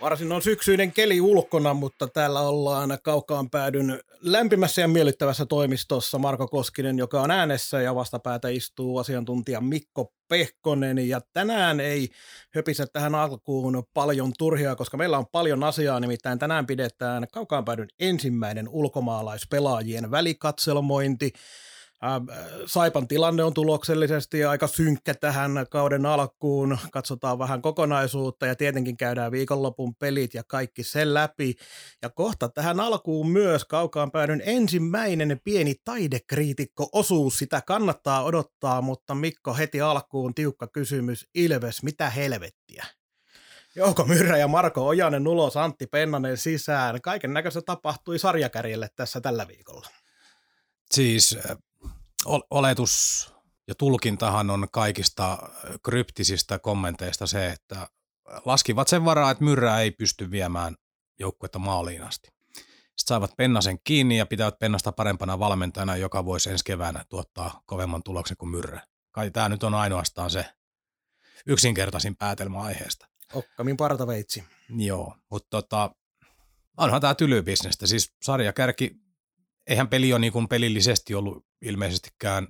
Varsin on syksyinen keli ulkona, mutta täällä ollaan kaukaan päädyn lämpimässä ja miellyttävässä toimistossa Marko Koskinen, joka on äänessä ja vastapäätä istuu asiantuntija Mikko Pehkonen. Ja tänään ei höpise tähän alkuun paljon turhia, koska meillä on paljon asiaa, nimittäin tänään pidetään kaukaan päädyn ensimmäinen ulkomaalaispelaajien välikatselmointi – Saipan tilanne on tuloksellisesti aika synkkä tähän kauden alkuun. Katsotaan vähän kokonaisuutta ja tietenkin käydään viikonlopun pelit ja kaikki sen läpi. Ja kohta tähän alkuun myös kaukaan päädyn ensimmäinen pieni taidekriitikko-osuus. Sitä kannattaa odottaa, mutta Mikko heti alkuun tiukka kysymys. Ilves, mitä helvettiä? Jouko Myrrä ja Marko Ojanen ulos, Antti Pennanen sisään. Kaiken näköistä tapahtui sarjakärjelle tässä tällä viikolla. Siis oletus ja tulkintahan on kaikista kryptisistä kommenteista se, että laskivat sen varaa, että Myrrä ei pysty viemään joukkuetta maaliin asti. Sitten saivat Pennasen kiinni ja pitävät Pennasta parempana valmentajana, joka voisi ensi keväänä tuottaa kovemman tuloksen kuin Myrrä. Kai tämä nyt on ainoastaan se yksinkertaisin päätelmä aiheesta. Okkamin partaveitsi. Joo, mutta tota, onhan tämä tylybisnestä. Siis sarjakärki eihän peli ole niin kuin pelillisesti ollut ilmeisestikään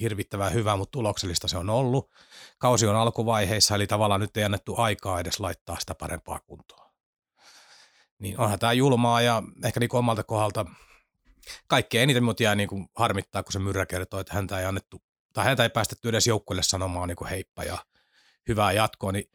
hirvittävän hyvä, mutta tuloksellista se on ollut. Kausi on alkuvaiheissa, eli tavallaan nyt ei annettu aikaa edes laittaa sitä parempaa kuntoa. Niin onhan tämä julmaa ja ehkä niin omalta kohdalta kaikkein eniten mut jää niin kuin harmittaa, kun se myrrä kertoo, että häntä ei annettu, tai häntä ei päästetty edes joukkueelle sanomaan niin kuin heippa ja hyvää jatkoa, niin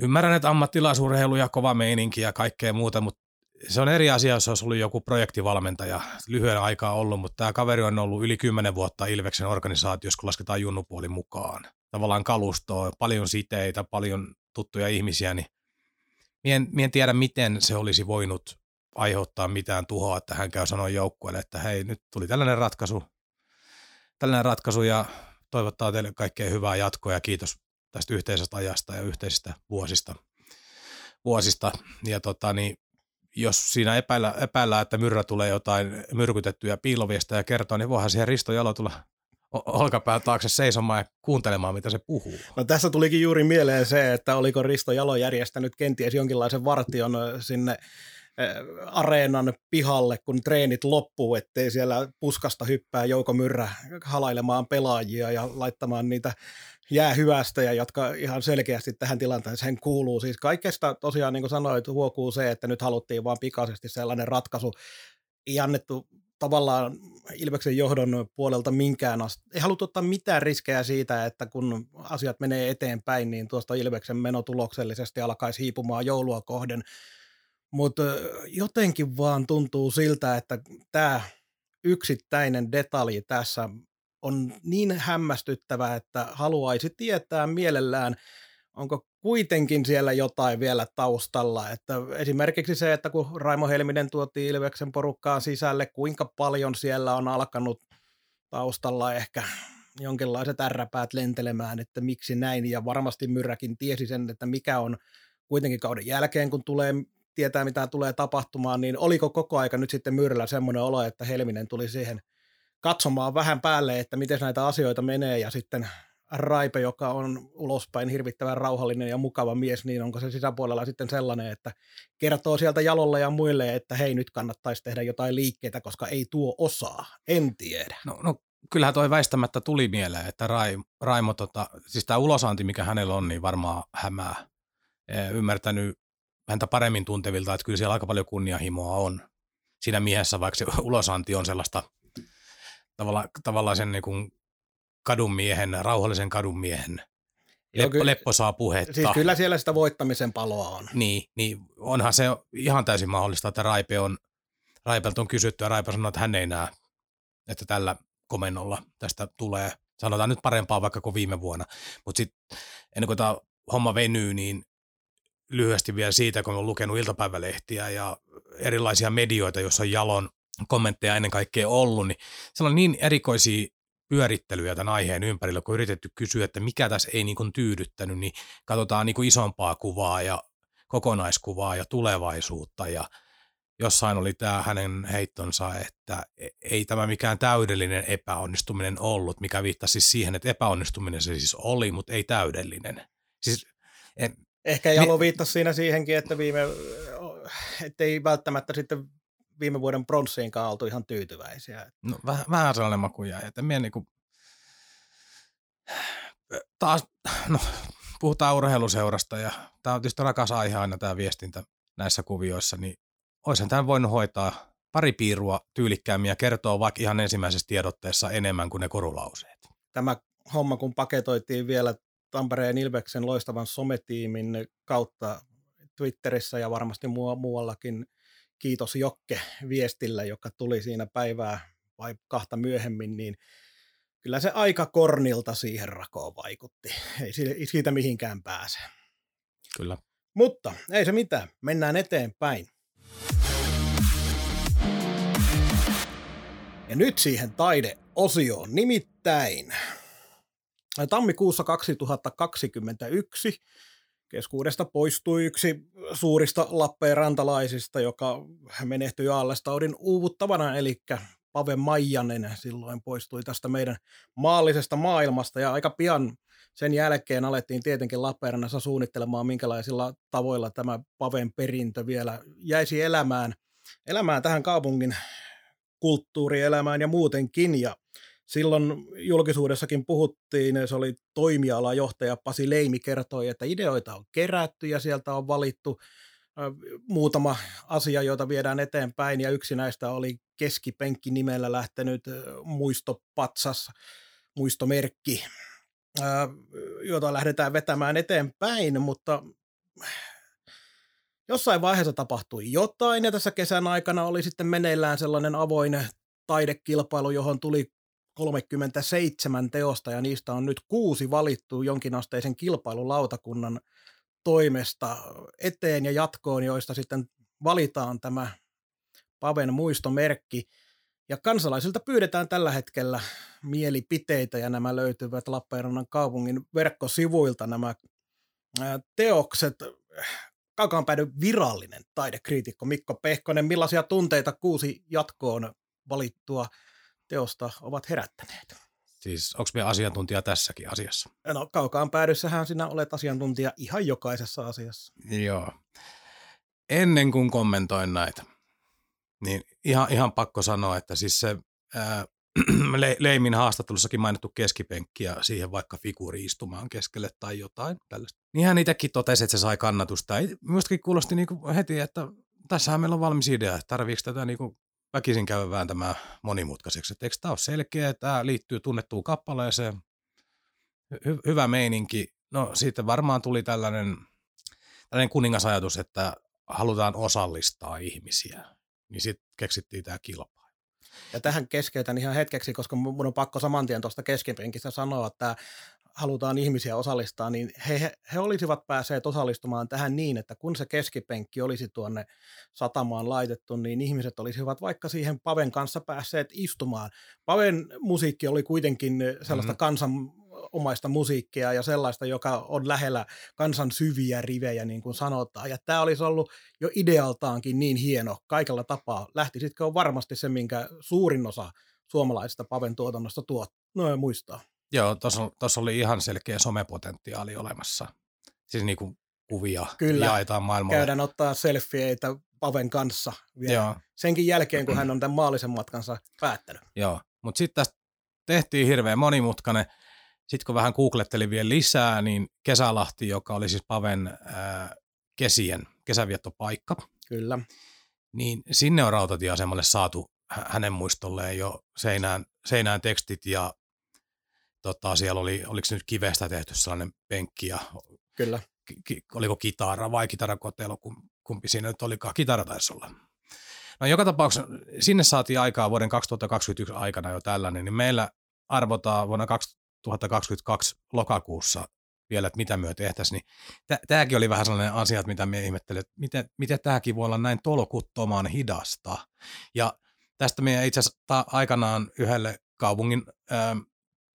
ymmärrän, että ammattilaisurheilu ja kova meininki ja kaikkea muuta, mutta se on eri asia, jos olisi ollut joku projektivalmentaja lyhyen aikaa ollut, mutta tämä kaveri on ollut yli 10 vuotta Ilveksen organisaatiossa, kun lasketaan junnupuoli mukaan. Tavallaan kalustoa, paljon siteitä, paljon tuttuja ihmisiä, niin mien, mien tiedä, miten se olisi voinut aiheuttaa mitään tuhoa, että hän käy sanoa joukkueelle, että hei, nyt tuli tällainen ratkaisu, tällainen ratkaisu ja toivottaa teille kaikkea hyvää jatkoa ja kiitos tästä yhteisestä ajasta ja yhteisistä vuosista. vuosista. Ja tota, niin jos siinä epäillä, epäillään, että myrrä tulee jotain myrkytettyjä piiloviestä ja kertoo, niin voihan siihen Risto Jalo tulla olkapään taakse seisomaan ja kuuntelemaan, mitä se puhuu. No tässä tulikin juuri mieleen se, että oliko Risto Jalo järjestänyt kenties jonkinlaisen vartion sinne areenan pihalle, kun treenit loppuu, ettei siellä puskasta hyppää Jouko Myrrä halailemaan pelaajia ja laittamaan niitä jää hyvästä ja jotka ihan selkeästi tähän tilanteeseen kuuluu. Siis kaikesta tosiaan, niin kuin sanoit, huokuu se, että nyt haluttiin vaan pikaisesti sellainen ratkaisu. Ei annettu tavallaan Ilveksen johdon puolelta minkään asti. Ei haluttu ottaa mitään riskejä siitä, että kun asiat menee eteenpäin, niin tuosta Ilveksen meno tuloksellisesti alkaisi hiipumaan joulua kohden. Mutta jotenkin vaan tuntuu siltä, että tämä yksittäinen detalji tässä on niin hämmästyttävä, että haluaisi tietää mielellään, onko kuitenkin siellä jotain vielä taustalla. Että esimerkiksi se, että kun Raimo Helminen tuotiin Ilveksen porukkaan sisälle, kuinka paljon siellä on alkanut taustalla ehkä jonkinlaiset ärräpäät lentelemään, että miksi näin, ja varmasti Myrräkin tiesi sen, että mikä on kuitenkin kauden jälkeen, kun tulee tietää, mitä tulee tapahtumaan, niin oliko koko aika nyt sitten Myrrällä semmoinen olo, että Helminen tuli siihen – katsomaan vähän päälle, että miten näitä asioita menee ja sitten Raipe, joka on ulospäin hirvittävän rauhallinen ja mukava mies, niin onko se sisäpuolella sitten sellainen, että kertoo sieltä jalolle ja muille, että hei nyt kannattaisi tehdä jotain liikkeitä, koska ei tuo osaa, en tiedä. No, no kyllähän toi väistämättä tuli mieleen, että Rai, Raimo, tota, siis tämä ulosanti, mikä hänellä on, niin varmaan hämää. Ymmärtänyt häntä paremmin tuntevilta, että kyllä siellä aika paljon kunnianhimoa on siinä miehessä, vaikka se ulosanti on sellaista – tavalla, tavallaan sen niin kuin kadunmiehen, rauhallisen kadunmiehen Joo, kyllä, lepposaa puhetta. Siis kyllä siellä sitä voittamisen paloa on. Niin, niin onhan se ihan täysin mahdollista, että Raipe on, Raipelta on kysytty ja Raipe sanoo, että hän ei näe, että tällä komennolla tästä tulee, sanotaan nyt parempaa vaikka kuin viime vuonna. Mutta sitten ennen kuin tämä homma venyy, niin lyhyesti vielä siitä, kun olen lukenut iltapäivälehtiä ja erilaisia medioita, joissa on Jalon kommentteja ennen kaikkea ollut, niin siellä on niin erikoisia pyörittelyjä tämän aiheen ympärillä, kun on yritetty kysyä, että mikä tässä ei niin kuin tyydyttänyt, niin katsotaan niin kuin isompaa kuvaa ja kokonaiskuvaa ja tulevaisuutta ja jossain oli tämä hänen heittonsa, että e- ei tämä mikään täydellinen epäonnistuminen ollut, mikä viittasi siis siihen, että epäonnistuminen se siis oli, mutta ei täydellinen. Siis, en, Ehkä Jalo viittasi siinä siihenkin, että viime, ei välttämättä sitten viime vuoden pronssiinkaan oltu ihan tyytyväisiä. No vähän, vähän sellainen maku jäi, että minä niinku, taas, no puhutaan urheiluseurasta ja tämä on tietysti rakas aihe aina tämä viestintä näissä kuvioissa, niin olisin tämän voinut hoitaa pari piirua tyylikkäämmin ja kertoo vaikka ihan ensimmäisessä tiedotteessa enemmän kuin ne korulauseet. Tämä homma, kun paketoitiin vielä Tampereen Ilveksen loistavan sometiimin kautta Twitterissä ja varmasti muuallakin, kiitos Jokke viestillä, joka tuli siinä päivää vai kahta myöhemmin, niin kyllä se aika kornilta siihen rakoon vaikutti. Ei siitä mihinkään pääse. Kyllä. Mutta ei se mitään, mennään eteenpäin. Ja nyt siihen taideosioon, nimittäin tammikuussa 2021 keskuudesta poistui yksi suurista Lappeenrantalaisista, joka menehtyi Aalestaudin uuvuttavana, eli Pave Maijanen silloin poistui tästä meidän maallisesta maailmasta ja aika pian sen jälkeen alettiin tietenkin Lappeenrannassa suunnittelemaan, minkälaisilla tavoilla tämä Paven perintö vielä jäisi elämään, elämään tähän kaupungin kulttuurielämään ja muutenkin. Ja silloin julkisuudessakin puhuttiin, se oli toimialajohtaja Pasi Leimi kertoi, että ideoita on kerätty ja sieltä on valittu muutama asia, joita viedään eteenpäin, ja yksi näistä oli keskipenkki nimellä lähtenyt muistopatsas, muistomerkki, jota lähdetään vetämään eteenpäin, mutta jossain vaiheessa tapahtui jotain, ja tässä kesän aikana oli sitten meneillään sellainen avoin taidekilpailu, johon tuli 37 teosta, ja niistä on nyt kuusi valittu jonkinasteisen kilpailulautakunnan toimesta eteen ja jatkoon, joista sitten valitaan tämä Paven muistomerkki. Ja kansalaisilta pyydetään tällä hetkellä mielipiteitä, ja nämä löytyvät Lappeenrannan kaupungin verkkosivuilta nämä teokset. Kaukaanpäin virallinen taidekriitikko Mikko Pehkonen, millaisia tunteita kuusi jatkoon valittua teosta ovat herättäneet? Siis onko me asiantuntija tässäkin asiassa? No kaukaan päädyssähän sinä olet asiantuntija ihan jokaisessa asiassa. Joo. Ennen kuin kommentoin näitä, niin ihan, ihan pakko sanoa, että siis se ää, Le- Leimin haastattelussakin mainittu keskipenkki ja siihen vaikka figuuri istumaan keskelle tai jotain tällaista. Niin hän itsekin totesi, että se sai kannatusta. Minustakin kuulosti niinku heti, että tässähän meillä on valmis idea, tarviiko tätä niinku väkisin käydä vääntämään monimutkaiseksi. Että eikö tämä ole selkeä, tämä liittyy tunnettuun kappaleeseen, Hy- hyvä meininki. No sitten varmaan tuli tällainen, tällainen kuningasajatus, että halutaan osallistaa ihmisiä. Niin sitten keksittiin tämä kilpailu. Ja tähän keskeytän ihan hetkeksi, koska mun on pakko saman tien tuosta keskipenkistä sanoa, että halutaan ihmisiä osallistaa, niin he, he, olisivat päässeet osallistumaan tähän niin, että kun se keskipenkki olisi tuonne satamaan laitettu, niin ihmiset olisivat vaikka siihen Paven kanssa päässeet istumaan. Paven musiikki oli kuitenkin sellaista mm-hmm. kansan omaista musiikkia ja sellaista, joka on lähellä kansan syviä rivejä, niin kuin sanotaan. Ja tämä olisi ollut jo idealtaankin niin hieno kaikella tapaa. Lähtisitkö on varmasti se, minkä suurin osa suomalaisesta Paven tuotannosta tuot, no, muistaa. Joo, tuossa oli ihan selkeä somepotentiaali olemassa. Siis niin kuin kuvia Kyllä, jaetaan maailmalla. käydään ottaa selfieitä Paven kanssa vielä. Joo. senkin jälkeen, kun hän on tämän maallisen matkansa päättänyt. Joo, mutta sitten tästä tehtiin hirveän monimutkainen. Sitten kun vähän googlettelin vielä lisää, niin Kesälahti, joka oli siis Paven äh, kesien kesäviettopaikka. Kyllä. Niin sinne on rautatieasemalle saatu hänen muistolleen jo seinään, seinään tekstit ja tota, siellä oli, oliko se nyt kivestä tehty sellainen penkki ja Kyllä. Ki, oliko kitara vai kitarakotelo, kumpi siinä nyt olikaan, kitara taisi olla. No joka tapauksessa sinne saatiin aikaa vuoden 2021 aikana jo tällainen, niin meillä arvotaan vuonna 2022 lokakuussa vielä, että mitä myö tehtäisiin, niin tämäkin oli vähän sellainen asia, mitä me ihmettelin, että miten, miten tämäkin voi olla näin tolkuttoman hidasta. Ja tästä meidän itse asiassa aikanaan yhdelle kaupungin ää,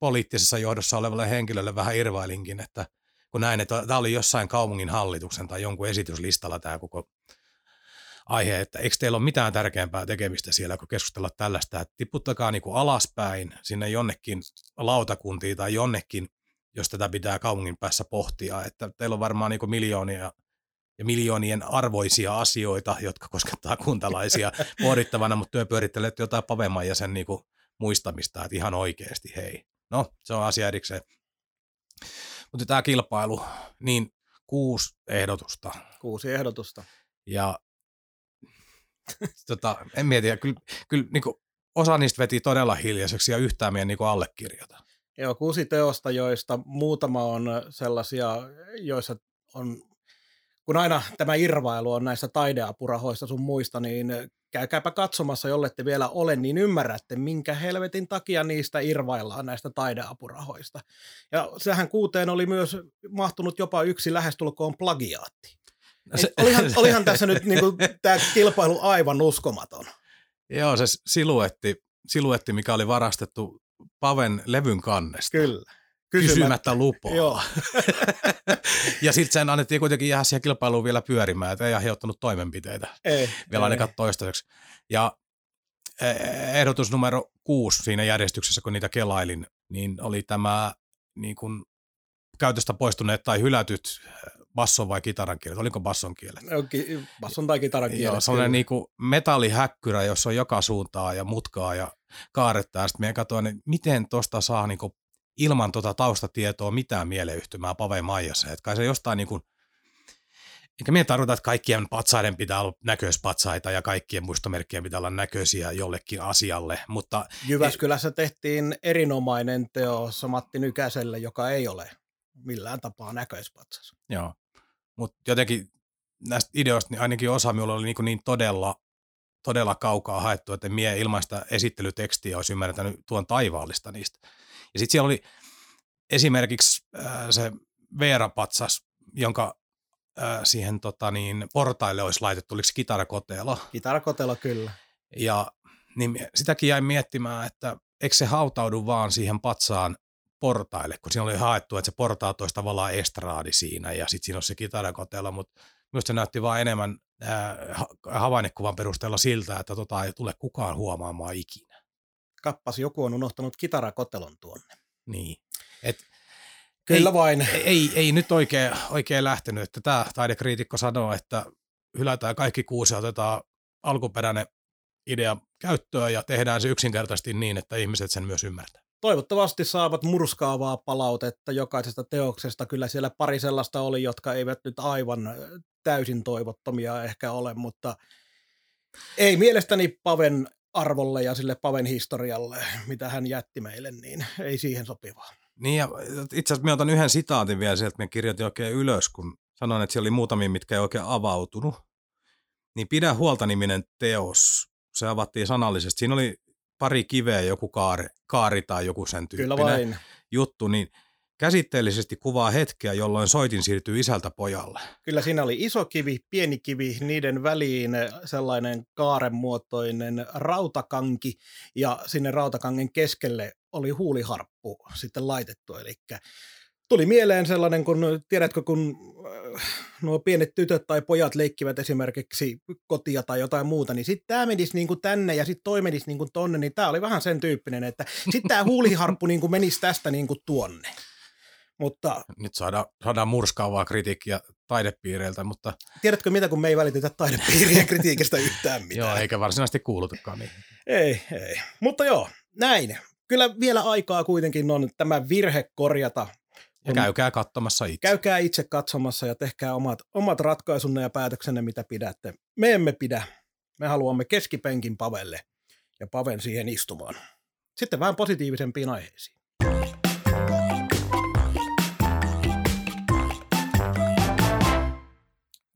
poliittisessa johdossa olevalle henkilölle vähän irvailinkin, että kun näin, että tämä oli jossain kaupungin hallituksen tai jonkun esityslistalla tämä koko aihe, että eikö teillä ole mitään tärkeämpää tekemistä siellä, kun keskustella tällaista, että tiputtakaa niin kuin alaspäin sinne jonnekin lautakuntiin tai jonnekin, jos tätä pitää kaupungin päässä pohtia, että teillä on varmaan niin miljoonia ja miljoonien arvoisia asioita, jotka koskettaa kuntalaisia pohdittavana, mutta työ pyörittelee jotain pavemman ja sen niin kuin muistamista, että ihan oikeasti hei. No, se on asia erikseen. Mutta tämä kilpailu, niin kuusi ehdotusta. Kuusi ehdotusta. Ja tota, en mietiä, kyllä, kyllä niin kuin, osa niistä veti todella hiljaiseksi ja yhtään meidän niin allekirjoita. Joo, kuusi teosta, joista muutama on sellaisia, joissa on, kun aina tämä irvailu on näissä taideapurahoista sun muista, niin käykääpä katsomassa, jollette vielä ole, niin ymmärrätte, minkä helvetin takia niistä irvaillaan näistä taideapurahoista. Ja sehän kuuteen oli myös mahtunut jopa yksi lähestulkoon plagiaatti. No se, olihan, olihan tässä nyt niin kuin, tämä kilpailu aivan uskomaton. Joo, se siluetti, siluetti, mikä oli varastettu Paven levyn kannesta. Kyllä. Kysymättä, kysymättä lupaa. Joo. ja sitten sen annettiin kuitenkin jäädä siihen kilpailuun vielä pyörimään, että ei aiheuttanut toimenpiteitä. Ei. Vielä ainakaan toistaiseksi. Ja e, ehdotus numero kuusi siinä järjestyksessä, kun niitä kelailin, niin oli tämä niin kuin, käytöstä poistuneet tai hylätyt basson vai kitaran kielet? Oliko basson kielet? Basson tai kitaran kielet. Joo, sellainen niin kuin metallihäkkyrä, jossa on joka suuntaa ja mutkaa ja kaarettaa. Sitten me katsoin, että miten tuosta saa niin kuin ilman tuota taustatietoa mitään mieleyhtymää Pave Maijassa. Että kai se jostain niin kuin, eikä meidän tarvita, että kaikkien patsaiden pitää olla näköispatsaita ja kaikkien muistomerkkien pitää olla näköisiä jollekin asialle, mutta... Jyväskylässä tehtiin erinomainen teos Matti Nykäselle, joka ei ole millään tapaa näköispatsas. Joo, mutta jotenkin näistä ideoista niin ainakin osa minulla oli niin, niin todella, todella kaukaa haettu, että mie ilmaista esittelytekstiä olisi ymmärtänyt tuon taivaallista niistä. Ja sitten siellä oli esimerkiksi äh, se Veera-patsas, jonka äh, siihen tota, niin, portaille olisi laitettu, oliko se kitarakotelo? Kitarakotelo, kyllä. Ja niin sitäkin jäin miettimään, että eikö se hautaudu vaan siihen patsaan portaille, kun siinä oli haettu, että se portaat olisi tavallaan estraadi siinä ja sitten siinä on se kitarakotelo, mutta myös se näytti vaan enemmän äh, havainnekuvan perusteella siltä, että tota ei tule kukaan huomaamaan ikinä. Kappas, joku on unohtanut kitarakotelon tuonne. Niin. Et Kyllä ei, vain. Ei, ei, ei nyt oikein, oikein lähtenyt, että tämä taidekriitikko sanoo, että hylätään kaikki kuusi ja otetaan alkuperäinen idea käyttöön ja tehdään se yksinkertaisesti niin, että ihmiset sen myös ymmärtää toivottavasti saavat murskaavaa palautetta jokaisesta teoksesta. Kyllä siellä pari sellaista oli, jotka eivät nyt aivan täysin toivottomia ehkä ole, mutta ei mielestäni Paven arvolle ja sille Paven historialle, mitä hän jätti meille, niin ei siihen sopivaa. Niin ja itse asiassa minä otan yhden sitaatin vielä sieltä, me kirjoitin oikein ylös, kun sanoin, että siellä oli muutamia, mitkä ei oikein avautunut. Niin Pidä huolta niminen teos, se avattiin sanallisesti. Siinä oli pari kiveä, joku kaari, kaari tai joku sen tyyppinen Kyllä vain. juttu, niin käsitteellisesti kuvaa hetkeä, jolloin soitin siirtyy isältä pojalle. Kyllä siinä oli iso kivi, pieni kivi, niiden väliin sellainen kaarenmuotoinen rautakanki ja sinne rautakangen keskelle oli huuliharppu sitten laitettu. Eli tuli mieleen sellainen, kun tiedätkö, kun äh, nuo pienet tytöt tai pojat leikkivät esimerkiksi kotia tai jotain muuta, niin sitten tämä menisi niin kuin tänne ja sitten toi menisi niin kuin tonne, niin tämä oli vähän sen tyyppinen, että sitten tämä huuliharppu niin kuin menisi tästä niin kuin tuonne. Mutta, Nyt saadaan, saadaan murskaavaa kritiikkiä taidepiireiltä, mutta... Tiedätkö mitä, kun me ei välitetä taidepiirien kritiikistä yhtään mitään. joo, eikä varsinaisesti kuulutakaan niin. Ei, ei. Mutta joo, näin. Kyllä vielä aikaa kuitenkin on tämä virhe korjata ja käykää katsomassa itse. Käykää itse katsomassa ja tehkää omat, omat ratkaisunne ja päätöksenne, mitä pidätte. Me emme pidä. Me haluamme keskipenkin Pavelle ja Paven siihen istumaan. Sitten vähän positiivisempiin aiheisiin.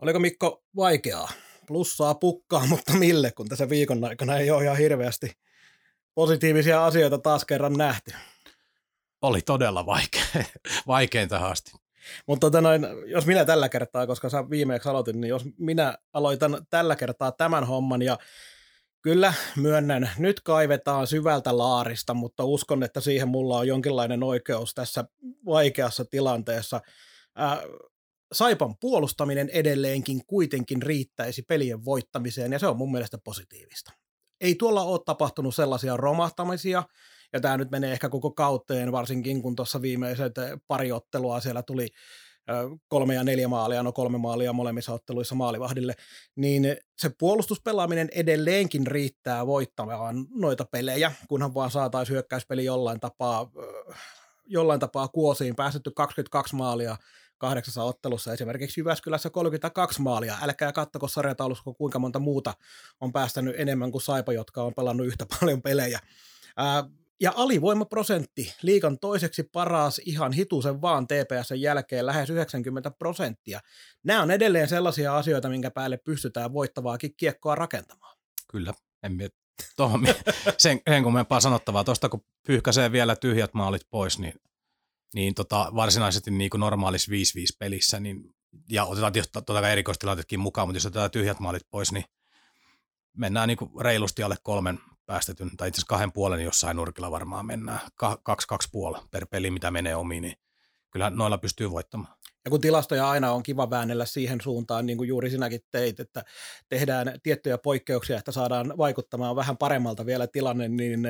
Oliko Mikko vaikeaa? Plussaa pukkaa, mutta mille, kun tässä viikon aikana ei ole ihan hirveästi positiivisia asioita taas kerran nähty oli todella vaikea, vaikeinta asti. Mutta tota noin, jos minä tällä kertaa, koska sä viimeksi aloitin, niin jos minä aloitan tällä kertaa tämän homman ja Kyllä, myönnän. Nyt kaivetaan syvältä laarista, mutta uskon, että siihen mulla on jonkinlainen oikeus tässä vaikeassa tilanteessa. Ää, Saipan puolustaminen edelleenkin kuitenkin riittäisi pelien voittamiseen, ja se on mun mielestä positiivista. Ei tuolla ole tapahtunut sellaisia romahtamisia, ja tämä nyt menee ehkä koko kauteen, varsinkin kun tuossa viimeiset pari ottelua siellä tuli kolme ja neljä maalia, no kolme maalia molemmissa otteluissa maalivahdille, niin se puolustuspelaaminen edelleenkin riittää voittamaan noita pelejä, kunhan vaan saataisiin hyökkäyspeli jollain tapaa, jollain tapaa kuosiin, päästetty 22 maalia kahdeksassa ottelussa, esimerkiksi Jyväskylässä 32 maalia. Älkää kattoko sarjataulussa, kuinka monta muuta on päästänyt enemmän kuin Saipa, jotka on pelannut yhtä paljon pelejä. Ää, ja alivoimaprosentti, liikan toiseksi paras ihan hitusen vaan TPSn jälkeen lähes 90 prosenttia. Nämä on edelleen sellaisia asioita, minkä päälle pystytään voittavaakin kiekkoa rakentamaan. Kyllä, en miet, tuohon sen, sen kummempaa sanottavaa. Tuosta kun pyyhkäisee vielä tyhjät maalit pois, niin, niin tota, varsinaisesti niin kuin normaalissa 5-5 pelissä, niin, ja otetaan totta erikoistilanteetkin mukaan, mutta jos otetaan tyhjät maalit pois, niin mennään niin kuin reilusti alle kolmen päästetyn, tai itse asiassa kahden puolen jossain nurkilla varmaan mennään, kaksi, kaksi puoli per peli, mitä menee omiin, niin kyllä noilla pystyy voittamaan. Ja kun tilastoja aina on kiva väännellä siihen suuntaan, niin kuin juuri sinäkin teit, että tehdään tiettyjä poikkeuksia, että saadaan vaikuttamaan vähän paremmalta vielä tilanne, niin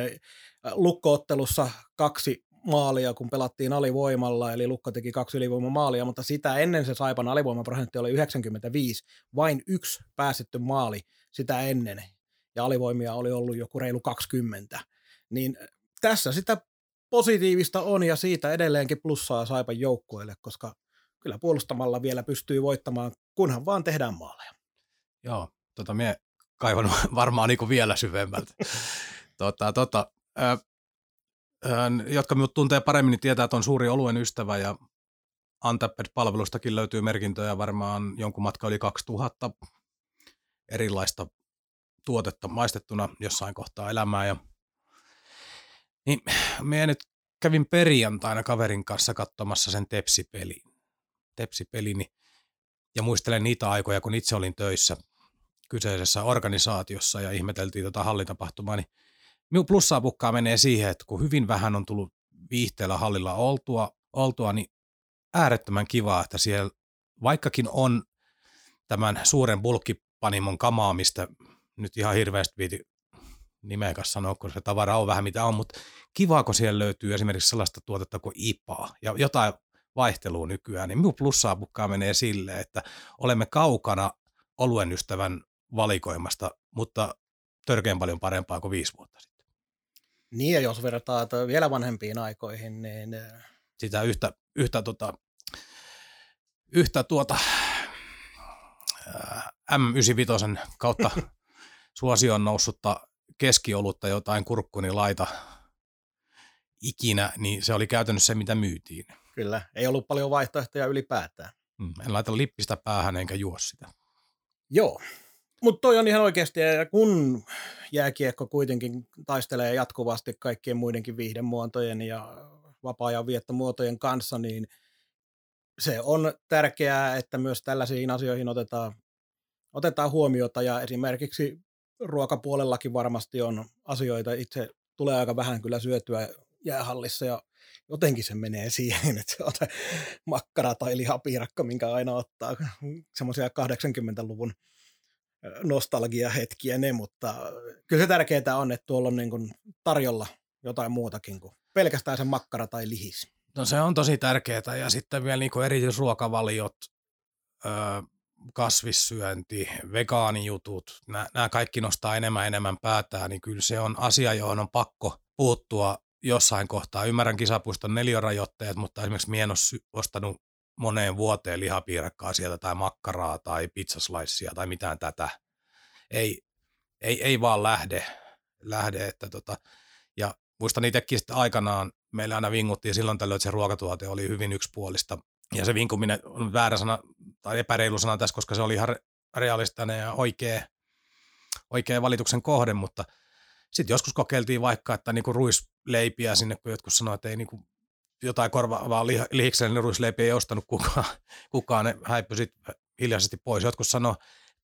lukkoottelussa kaksi maalia, kun pelattiin alivoimalla, eli Lukko teki kaksi ylivoimamaalia, mutta sitä ennen se Saipan alivoimaprosentti oli 95, vain yksi päästetty maali sitä ennen, ja alivoimia oli ollut joku reilu 20, niin tässä sitä positiivista on ja siitä edelleenkin plussaa Saipan joukkueelle, koska kyllä puolustamalla vielä pystyy voittamaan, kunhan vaan tehdään maaleja. Joo, tota mie kaivannut varmaan niin vielä syvemmältä. tota, tota, ö, jotka minut tuntee paremmin, niin tietää, että on suuri oluen ystävä ja Antapped-palvelustakin löytyy merkintöjä varmaan jonkun matka yli 2000 erilaista tuotetta maistettuna jossain kohtaa elämää. Ja, niin me nyt kävin perjantaina kaverin kanssa katsomassa sen tepsipelin. Tepsipelin niin, ja muistelen niitä aikoja, kun itse olin töissä kyseisessä organisaatiossa ja ihmeteltiin tota hallintapahtumaa, niin minun plussaa pukkaa menee siihen, että kun hyvin vähän on tullut viihteellä hallilla oltua, oltua niin äärettömän kivaa, että siellä vaikkakin on tämän suuren bulkkipanimon kamaamista nyt ihan hirveästi viiti nimeä sanoa, kun se tavara on vähän mitä on, mutta kiva, kun siellä löytyy esimerkiksi sellaista tuotetta kuin IPA ja jotain vaihtelua nykyään, niin minun plussaa pukkaa menee silleen, että olemme kaukana oluen ystävän valikoimasta, mutta törkeän paljon parempaa kuin viisi vuotta sitten. Niin, ja jos vertaa vielä vanhempiin aikoihin, niin... Eh, Sitä yhtä, yhtä, tota, yhtä tuota, M95 kautta suosioon noussutta keskiolutta jotain kurkkuni laita ikinä, niin se oli käytännössä se, mitä myytiin. Kyllä, ei ollut paljon vaihtoehtoja ylipäätään. Mm, en laita lippistä päähän enkä juo sitä. Joo, mutta toi on ihan oikeasti, ja kun jääkiekko kuitenkin taistelee jatkuvasti kaikkien muidenkin viihdemuotojen ja vapaa-ajan viettomuotojen kanssa, niin se on tärkeää, että myös tällaisiin asioihin otetaan, otetaan huomiota ja esimerkiksi ruokapuolellakin varmasti on asioita. Itse tulee aika vähän kyllä syötyä jäähallissa ja jotenkin se menee siihen, että se on makkara tai lihapiirakka, minkä aina ottaa. Semmoisia 80-luvun nostalgiahetkiä ne, mutta kyllä se tärkeää on, että tuolla on niin kuin tarjolla jotain muutakin kuin pelkästään se makkara tai lihis. No se on tosi tärkeää ja sitten vielä niin erityisruokavaliot, öö, kasvissyönti, vegaanijutut, nämä kaikki nostaa enemmän enemmän päätään, niin kyllä se on asia, johon on pakko puuttua jossain kohtaa. Ymmärrän kisapuiston neliorajoitteet, mutta esimerkiksi mie en ole ostanut moneen vuoteen lihapiirakkaa sieltä tai makkaraa tai pizzaslaissia tai mitään tätä. Ei, ei, ei vaan lähde, lähde että tota, ja muistan itsekin sitten aikanaan, meillä aina vinguttiin silloin tällöin, että se ruokatuote oli hyvin yksipuolista ja se vinkuminen on väärä sana tai epäreilu sana tässä, koska se oli ihan realistinen ja oikea, oikea valituksen kohde, mutta sitten joskus kokeiltiin vaikka, että niinku ruisleipiä sinne, kun jotkut sanoivat, että ei niinku jotain korvaavaa lih- lihiksellinen ruisleipi ei ostanut kukaan, kukaan ne häippyi sitten hiljaisesti pois. Jotkut sanoi,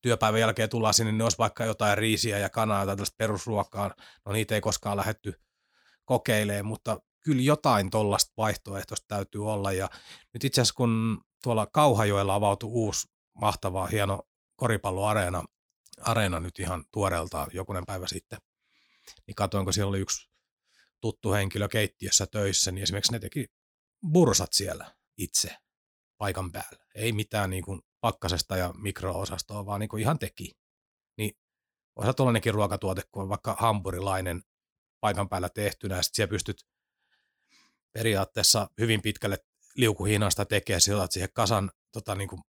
työpäivän jälkeen tullaan sinne, niin olisi vaikka jotain riisiä ja kanaa tai tällaista perusruokaa. No niitä ei koskaan lähetty kokeilemaan, mutta kyllä jotain tuollaista vaihtoehtoista täytyy olla. Ja nyt itse asiassa kun tuolla Kauhajoella avautui uusi mahtava, hieno koripalloareena, areena nyt ihan tuoreeltaan jokunen päivä sitten, niin katsoin, kun siellä oli yksi tuttu henkilö keittiössä töissä, niin esimerkiksi ne teki bursat siellä itse paikan päällä. Ei mitään niin kuin pakkasesta ja mikroosastoa, vaan niin kuin ihan teki. Niin osa tuollainenkin ruokatuote, kun on vaikka hampurilainen paikan päällä tehtynä, ja sitten siellä pystyt periaatteessa hyvin pitkälle liukuhiinasta tekemään, sillä siihen kasan tota, niin kuin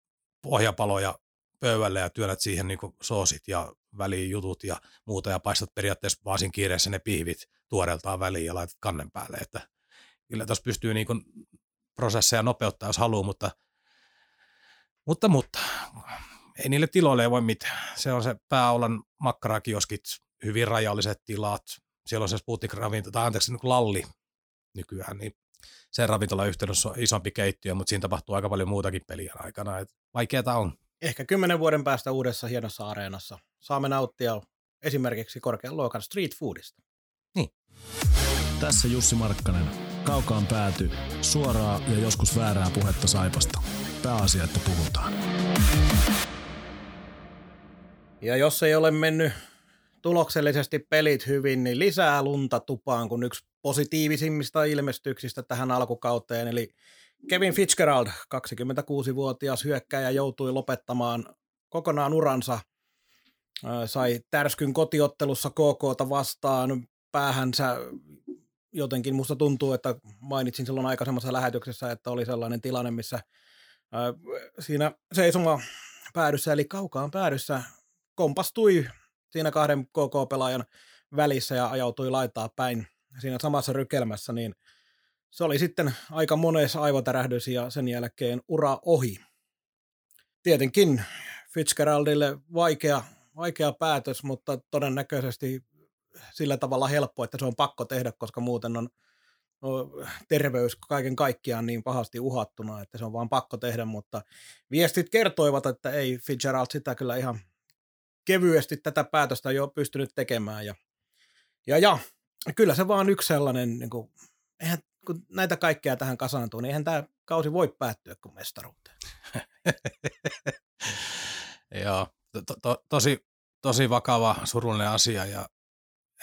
pohjapaloja pöydälle ja työnnät siihen niin soosit ja väliin jutut ja muuta ja paistat periaatteessa vaan siinä kiireessä ne pihvit tuoreeltaan väliin ja laitat kannen päälle. Että kyllä tuossa pystyy niin prosesseja nopeuttaa, jos haluaa, mutta, mutta, mutta ei niille tiloille voi mitään. Se on se pääolan makkarakioskit, hyvin rajalliset tilat. Siellä on se Sputnik ravinto, tai anteeksi, niin lalli nykyään, niin sen ravintolan yhteydessä on isompi keittiö, mutta siinä tapahtuu aika paljon muutakin peliä aikana. Vaikeaa on. Ehkä kymmenen vuoden päästä uudessa hienossa areenassa saamme nauttia esimerkiksi korkean luokan street foodista. Niin. Tässä Jussi Markkanen. Kaukaan pääty. Suoraa ja joskus väärää puhetta Saipasta. Pääasia, että puhutaan. Ja jos ei ole mennyt tuloksellisesti pelit hyvin, niin lisää lunta tupaan, kun yksi positiivisimmista ilmestyksistä tähän alkukauteen, eli Kevin Fitzgerald, 26-vuotias hyökkäjä, joutui lopettamaan kokonaan uransa. Sai tärskyn kotiottelussa KKta vastaan päähänsä. Jotenkin musta tuntuu, että mainitsin silloin aikaisemmassa lähetyksessä, että oli sellainen tilanne, missä siinä seisoma päädyssä, eli kaukaan päädyssä, kompastui siinä kahden KK-pelaajan välissä ja ajautui laitaa päin siinä samassa rykelmässä, niin se oli sitten aika monessa aivotärähdys ja sen jälkeen ura ohi. Tietenkin Fitzgeraldille vaikea, vaikea päätös, mutta todennäköisesti sillä tavalla helppo, että se on pakko tehdä, koska muuten on no, terveys kaiken kaikkiaan niin pahasti uhattuna, että se on vaan pakko tehdä, mutta viestit kertoivat, että ei Fitzgerald sitä kyllä ihan kevyesti tätä päätöstä jo pystynyt tekemään ja, ja, ja kyllä se vaan yksi sellainen, niin kuin, eihän, kun näitä kaikkea tähän kasaantuu, niin eihän tämä kausi voi päättyä kuin mestaruuteen. Joo, to, to, tosi, tosi vakava, surullinen asia ja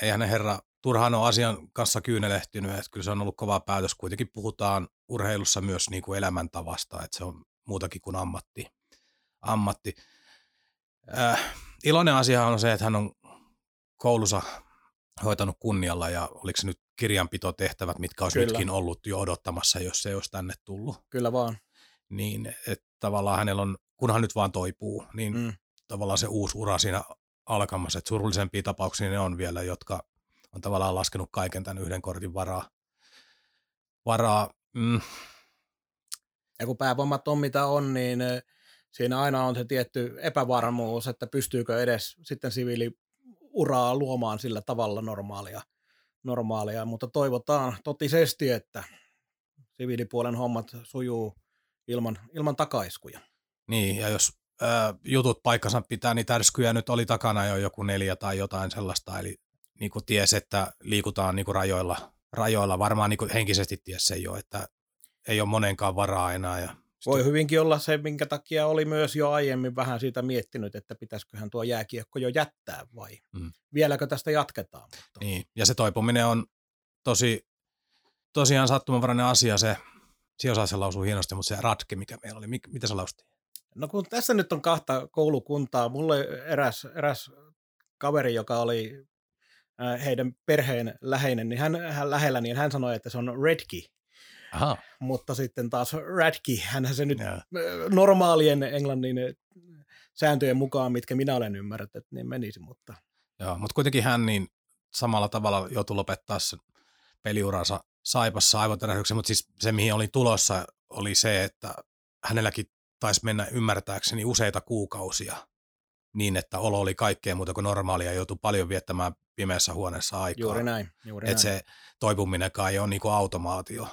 eihän ne herra turhaan ole asian kanssa kyynelehtynyt, että kyllä se on ollut kova päätös. Kuitenkin puhutaan urheilussa myös niin kuin elämäntavasta, että se on muutakin kuin ammatti. ammatti. Äh, iloinen asia on se, että hän on koulussa hoitanut kunnialla ja oliko se nyt kirjanpitotehtävät, mitkä olisi Kyllä. nytkin ollut jo odottamassa, jos se ei olisi tänne tullut. Kyllä vaan. Niin, että tavallaan hänellä on, kunhan nyt vaan toipuu, niin mm. tavallaan se uusi ura siinä alkamassa, että surullisempia tapauksia ne on vielä, jotka on tavallaan laskenut kaiken tämän yhden kortin varaa. varaa mm. Ja kun päävoimat on mitä on, niin siinä aina on se tietty epävarmuus, että pystyykö edes sitten siviili uraa luomaan sillä tavalla normaalia, normaalia mutta toivotaan totisesti, että siviilipuolen hommat sujuu ilman, ilman takaiskuja. Niin, ja jos ää, jutut paikkansa pitää, niin tärskyjä nyt oli takana jo joku neljä tai jotain sellaista, eli niin kuin ties, että liikutaan niin kuin rajoilla, rajoilla, varmaan niin kuin henkisesti ties se jo, että ei ole monenkaan varaa enää ja voi hyvinkin olla se, minkä takia oli myös jo aiemmin vähän siitä miettinyt, että pitäisiköhän tuo jääkiekko jo jättää vai mm. vieläkö tästä jatketaan. Mutta... Niin, ja se toipuminen on tosi, tosiaan sattumanvarainen asia se, se osaa se lausua hienosti, mutta se ratke, mikä meillä oli, mitä se lausti? No kun tässä nyt on kahta koulukuntaa, mulle eräs, eräs kaveri, joka oli heidän perheen läheinen, niin hän, hän lähellä, niin hän sanoi, että se on redki, Aha. Mutta sitten taas Radki, hän se nyt yeah. normaalien englannin sääntöjen mukaan, mitkä minä olen ymmärtänyt, niin menisi. Mutta. Joo, mutta kuitenkin hän niin samalla tavalla joutui lopettaa sen peliuransa Saipassa aivotärähdyksen, mutta siis se, mihin oli tulossa, oli se, että hänelläkin taisi mennä ymmärtääkseni useita kuukausia niin, että olo oli kaikkea muuta kuin normaalia ja joutui paljon viettämään pimeässä huoneessa aikaa. Juuri näin. Juuri että näin. se toipuminenkaan ei ole niin kuin automaatio.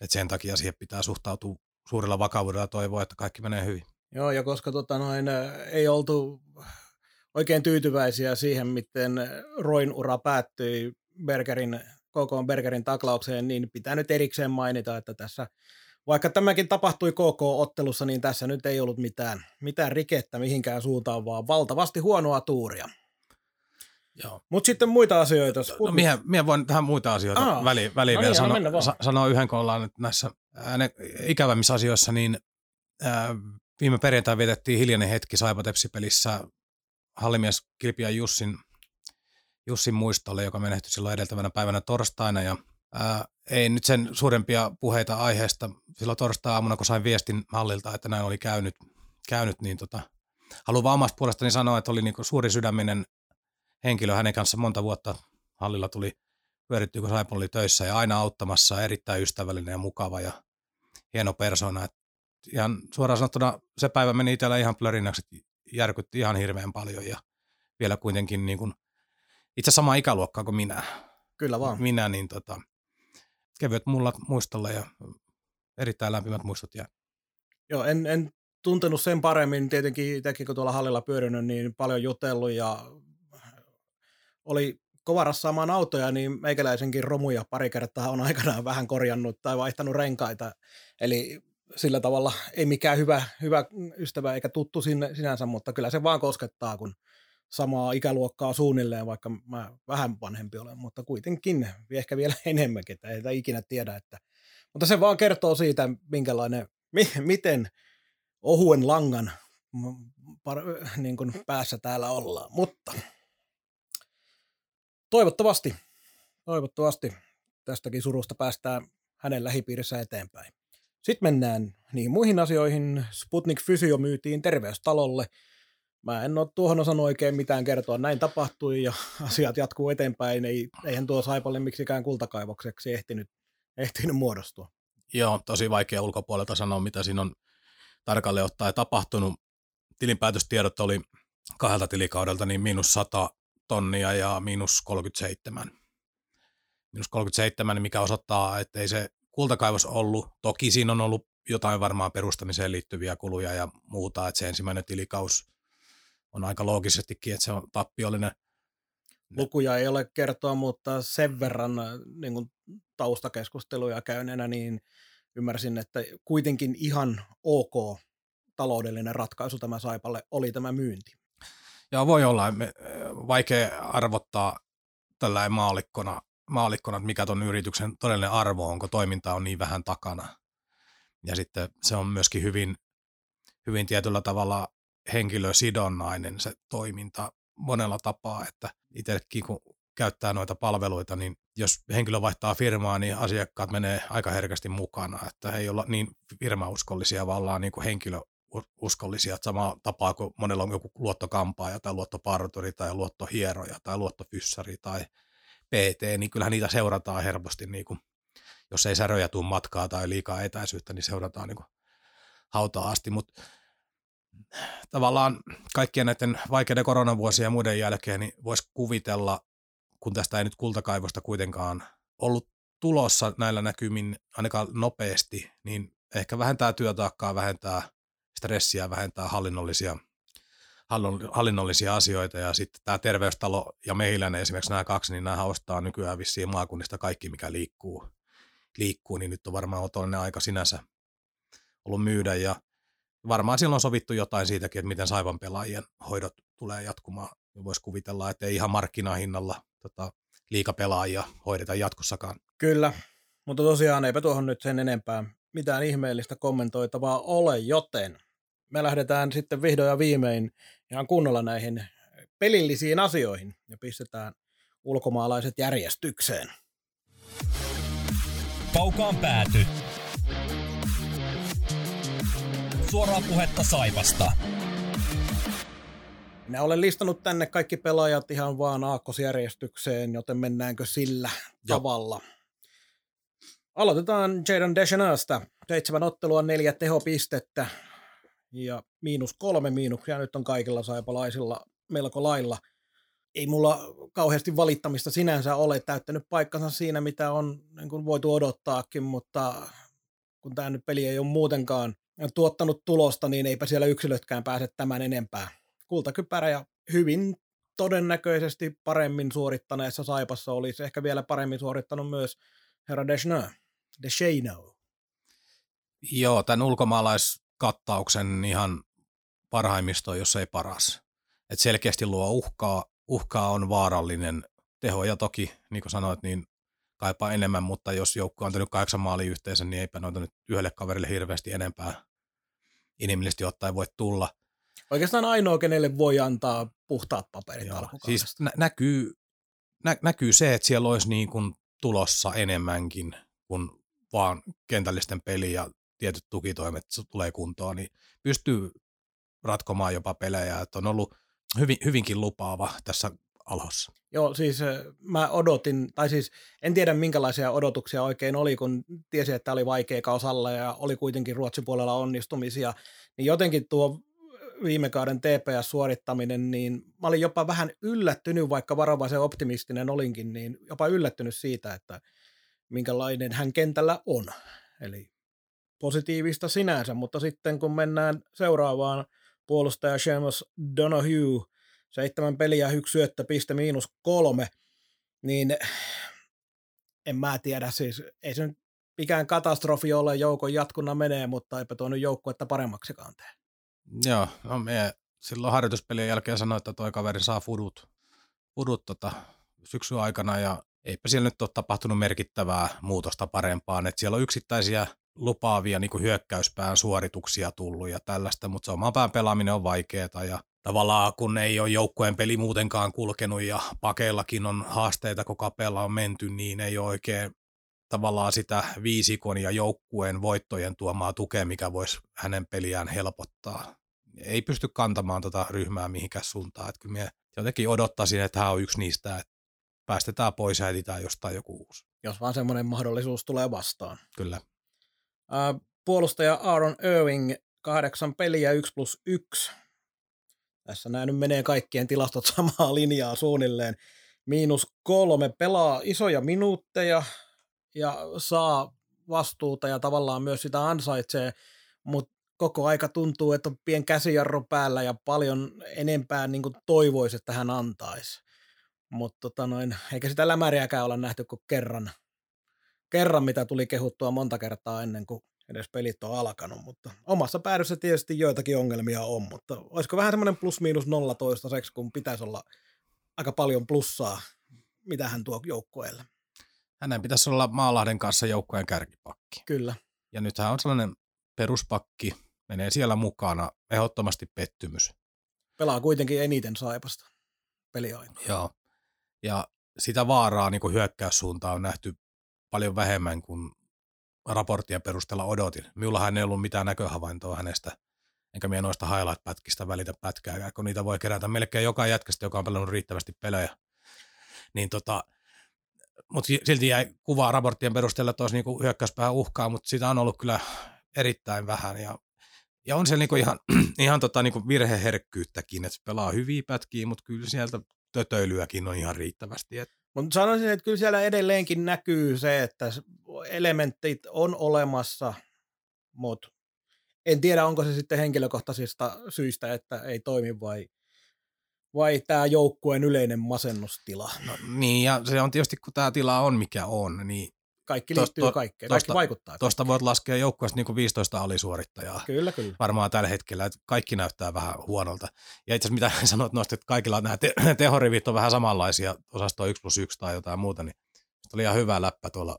Et sen takia siihen pitää suhtautua suurella vakavuudella ja toivoa, että kaikki menee hyvin. Joo, ja koska tota noin, ei oltu oikein tyytyväisiä siihen, miten Roin ura päättyi Bergerin, KK Bergerin taklaukseen, niin pitää nyt erikseen mainita, että tässä vaikka tämäkin tapahtui KK-ottelussa, niin tässä nyt ei ollut mitään, mitään rikettä mihinkään suuntaan, vaan valtavasti huonoa tuuria. Joo. Mutta sitten muita asioita. No, minä, minä voin tähän muita asioita Aa, väliin, väliin no vielä niin, sano, sa, sanoa yhden, kun ollaan näissä ikävämmissä asioissa, niin ää, viime perjantai vietettiin hiljainen hetki Saipa pelissä hallimies Kilpiä Jussin, Jussin muistolle, joka menehtyi silloin edeltävänä päivänä torstaina ja ää, ei nyt sen suurempia puheita aiheesta. Silloin torstai-aamuna, kun sain viestin hallilta, että näin oli käynyt, käynyt niin tota, haluan vaan omasta puolestani sanoa, että oli niin suuri sydäminen henkilö hänen kanssa monta vuotta hallilla tuli pyörittyä, kun Saipon oli töissä ja aina auttamassa, erittäin ystävällinen ja mukava ja hieno persona. Et ihan suoraan sanottuna se päivä meni itsellä ihan plörinäksi, järkytti ihan hirveän paljon ja vielä kuitenkin niin kuin, itse sama ikäluokkaa kuin minä. Kyllä vaan. Minä, niin tota, kevyet mullat muistolle ja erittäin lämpimät muistot jää. Joo, en, en tuntenut sen paremmin, tietenkin itsekin kun tuolla hallilla pyörinyt, niin paljon jutellut ja oli kova rassaamaan autoja, niin meikäläisenkin romuja pari kertaa on aikanaan vähän korjannut tai vaihtanut renkaita. Eli sillä tavalla ei mikään hyvä, hyvä ystävä eikä tuttu sinne, sinänsä, mutta kyllä se vaan koskettaa, kun samaa ikäluokkaa suunnilleen, vaikka mä vähän vanhempi olen, mutta kuitenkin ehkä vielä enemmänkin, että ei ikinä tiedä. Että, mutta se vaan kertoo siitä, minkälainen, mi, miten ohuen langan par, niin kuin päässä täällä ollaan. Mutta toivottavasti, toivottavasti tästäkin surusta päästään hänen lähipiirissä eteenpäin. Sitten mennään niin muihin asioihin. Sputnik Fysio myytiin terveystalolle. Mä en ole tuohon osannut oikein mitään kertoa. Näin tapahtui ja asiat jatkuu eteenpäin. Ei, eihän tuo Saipalle miksikään kultakaivokseksi ehtinyt, ehtinyt muodostua. Joo, tosi vaikea ulkopuolelta sanoa, mitä siinä on tarkalleen ottaen tapahtunut. Tilinpäätöstiedot oli kahdelta tilikaudelta niin miinus 100 tonnia ja miinus 37. Miinus 37, mikä osoittaa, että ei se kultakaivos ollut. Toki siinä on ollut jotain varmaan perustamiseen liittyviä kuluja ja muuta, että se ensimmäinen tilikaus on aika loogisestikin, että se on tappiollinen. Lukuja ei ole kertoa, mutta sen verran niin kuin taustakeskusteluja käyneenä, niin ymmärsin, että kuitenkin ihan ok taloudellinen ratkaisu tämä Saipalle oli tämä myynti. Joo, voi olla. Vaikea arvottaa tällä maalikkona maalikkona, että mikä tuon yrityksen todellinen arvo, onko toiminta on niin vähän takana. Ja sitten se on myöskin hyvin, hyvin tietyllä tavalla henkilösidonnainen se toiminta monella tapaa, että itsekin kun käyttää noita palveluita, niin jos henkilö vaihtaa firmaa, niin asiakkaat menee aika herkästi mukana, että he ei olla niin firmauskollisia, vaan ollaan niin kuin henkilöuskollisia, että sama tapaa kuin monella on joku luottokampaaja tai luottoparturi tai luottohieroja tai luottofyssari tai PT, niin kyllähän niitä seurataan helposti, niin kuin, jos ei säröjä tule matkaa tai liikaa etäisyyttä, niin seurataan niin kuin hautaa asti, mutta tavallaan kaikkien näiden vaikeiden koronavuosien ja muiden jälkeen niin voisi kuvitella, kun tästä ei nyt kultakaivosta kuitenkaan ollut tulossa näillä näkymin ainakaan nopeasti, niin ehkä vähentää työtaakkaa, vähentää stressiä, vähentää hallinnollisia hallinnollisia asioita ja sitten tämä terveystalo ja mehiläinen esimerkiksi nämä kaksi, niin nämä ostaa nykyään vissiin maakunnista kaikki, mikä liikkuu, liikkuu niin nyt on varmaan otollinen aika sinänsä ollut myydä ja varmaan silloin on sovittu jotain siitäkin, että miten Saivan pelaajien hoidot tulee jatkumaan. Voisi kuvitella, että ei ihan markkinahinnalla tota, liikapelaajia hoideta jatkossakaan. Kyllä, mutta tosiaan eipä tuohon nyt sen enempää mitään ihmeellistä kommentoitavaa ole, joten me lähdetään sitten vihdoin ja viimein ihan kunnolla näihin pelillisiin asioihin ja pistetään ulkomaalaiset järjestykseen. Kaukaan pääty. Suoraa puhetta Saipasta. Minä olen listannut tänne kaikki pelaajat ihan vaan aakkosjärjestykseen, joten mennäänkö sillä Joo. tavalla. Aloitetaan Jaden Deschenasta. Seitsemän ottelua, neljä tehopistettä, ja miinus kolme miinuksia nyt on kaikilla saipalaisilla melko lailla. Ei mulla kauheasti valittamista sinänsä ole täyttänyt paikkansa siinä, mitä on niin kuin voitu odottaakin, mutta kun tämä nyt peli ei ole muutenkaan tuottanut tulosta, niin eipä siellä yksilötkään pääse tämän enempää. Kultakypärä ja hyvin todennäköisesti paremmin suorittaneessa Saipassa olisi ehkä vielä paremmin suorittanut myös herra Deschneaux. Descheno. Joo, tämän ulkomaalaiskattauksen ihan parhaimmisto, jos ei paras. Et selkeästi luo uhkaa, uhkaa on vaarallinen tehoja toki, niin kuin sanoit, niin kaipaa enemmän, mutta jos joukko on antanut kahdeksan maali yhteensä, niin eipä noita nyt yhdelle kaverille hirveästi enempää inhimillisesti ottaen voi tulla. Oikeastaan ainoa, kenelle voi antaa puhtaat paperit Joo, Siis nä- näkyy, nä- näkyy se, että siellä olisi niin kuin tulossa enemmänkin kuin vaan kentällisten peli ja tietyt tukitoimet tulee kuntoon, niin pystyy ratkomaan jopa pelejä, että on ollut hyvin, hyvinkin lupaava tässä alhossa. Joo, siis mä odotin, tai siis en tiedä minkälaisia odotuksia oikein oli, kun tiesi, että oli vaikea kausalla ja oli kuitenkin Ruotsin puolella onnistumisia, niin jotenkin tuo viime kauden TPS-suorittaminen, niin mä olin jopa vähän yllättynyt, vaikka varovaisen optimistinen olinkin, niin jopa yllättynyt siitä, että minkälainen hän kentällä on. Eli positiivista sinänsä, mutta sitten kun mennään seuraavaan puolustaja Seamus Donahue, seitsemän peliä, yksi syöttö, piste miinus kolme, niin en mä tiedä, siis ei se nyt mikään katastrofi ole, joukon jatkuna menee, mutta eipä tuo nyt joukkuetta paremmaksikaan tee. Joo, no me silloin harjoituspelien jälkeen sanoin, että toi kaveri saa fudut, fudut tota, syksyn aikana ja eipä siellä nyt ole tapahtunut merkittävää muutosta parempaan. että siellä on yksittäisiä lupaavia niin kuin hyökkäyspään suorituksia tullut ja tällaista, mutta se oman pään pelaaminen on vaikeaa ja tavallaan kun ei ole joukkueen peli muutenkaan kulkenut ja pakeillakin on haasteita, kun kapeella on menty, niin ei ole oikein tavallaan sitä viisikon ja joukkueen voittojen tuomaa tukea, mikä voisi hänen peliään helpottaa. Ei pysty kantamaan tota ryhmää mihinkään suuntaan. Että kyllä minä jotenkin odottaisin, että hän on yksi niistä, että päästetään pois ja etsitään jostain joku uusi. Jos vaan semmoinen mahdollisuus tulee vastaan. Kyllä. Uh, puolustaja Aaron Irving, kahdeksan peliä, 1 plus 1. Tässä nämä nyt menee kaikkien tilastot samaa linjaa suunnilleen. Miinus kolme, pelaa isoja minuutteja ja saa vastuuta ja tavallaan myös sitä ansaitsee, mutta koko aika tuntuu, että on pien käsijarro päällä ja paljon enempää niin toivoisi, että hän antaisi. Mutta tota eikä sitä lämäriäkään olla nähty kuin kerran, kerran, mitä tuli kehuttua monta kertaa ennen kuin edes pelit on alkanut, mutta omassa päädyssä tietysti joitakin ongelmia on, mutta olisiko vähän semmoinen plus miinus nolla toistaiseksi, kun pitäisi olla aika paljon plussaa, mitä hän tuo joukkueelle. Hänen pitäisi olla Maalahden kanssa joukkueen kärkipakki. Kyllä. Ja nyt hän on sellainen peruspakki, menee siellä mukana, ehdottomasti pettymys. Pelaa kuitenkin eniten Saipasta peliaikoina. Joo. Ja sitä vaaraa niin hyökkäyssuuntaan on nähty paljon vähemmän kuin raporttien perusteella odotin. Minullahan ei ollut mitään näköhavaintoa hänestä, enkä minä noista highlight-pätkistä välitä pätkää, kun niitä voi kerätä melkein joka jätkästä, joka on pelannut riittävästi pelejä. Niin tota, mutta silti jäi kuvaa raporttien perusteella, että olisi niinku hyökkäyspää uhkaa, mutta sitä on ollut kyllä erittäin vähän. Ja, ja on siellä niinku ihan, ihan tota niinku virheherkkyyttäkin, että pelaa hyviä pätkiä, mutta kyllä sieltä tötöilyäkin on ihan riittävästi. Et. Mutta sanoisin, että kyllä siellä edelleenkin näkyy se, että elementit on olemassa, mutta en tiedä, onko se sitten henkilökohtaisista syistä, että ei toimi vai, vai tämä joukkueen yleinen masennustila. No, niin, ja se on tietysti, kun tämä tila on mikä on, niin kaikki liittyy to, kaikkeen, kaikki tosta, vaikuttaa. Tuosta voit laskea joukkueesta niin 15 alisuorittajaa. Kyllä, kyllä. Varmaan tällä hetkellä, että kaikki näyttää vähän huonolta. Ja itse asiassa mitä sanot noista, että kaikilla nämä te- tehorivit on vähän samanlaisia, osasto 1 plus 1 tai jotain muuta, niin oli ihan hyvä läppä tuolla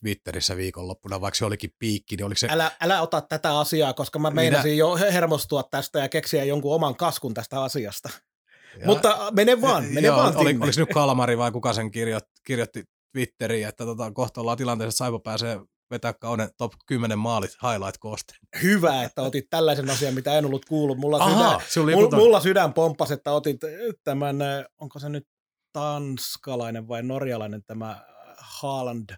Twitterissä viikonloppuna, vaikka se olikin piikki, niin oliko se... Älä, älä ota tätä asiaa, koska mä meinasin Minä... jo hermostua tästä ja keksiä jonkun oman kaskun tästä asiasta. Ja, Mutta mene vaan, mene joo, vaan. Oli, oliko nyt Kalmari vai kuka sen kirjoitti, kirjoitti Twitteriin, että tota, kohta ollaan tilanteessa, että Saipa pääsee vetää kauden top 10 maalit highlight-koosteen. Hyvä, että otit tällaisen asian, mitä en ollut kuullut. Mulla, Aha, sydän, mulla, mulla sydän pomppasi, että otit tämän, onko se nyt tanskalainen vai norjalainen tämä Haaland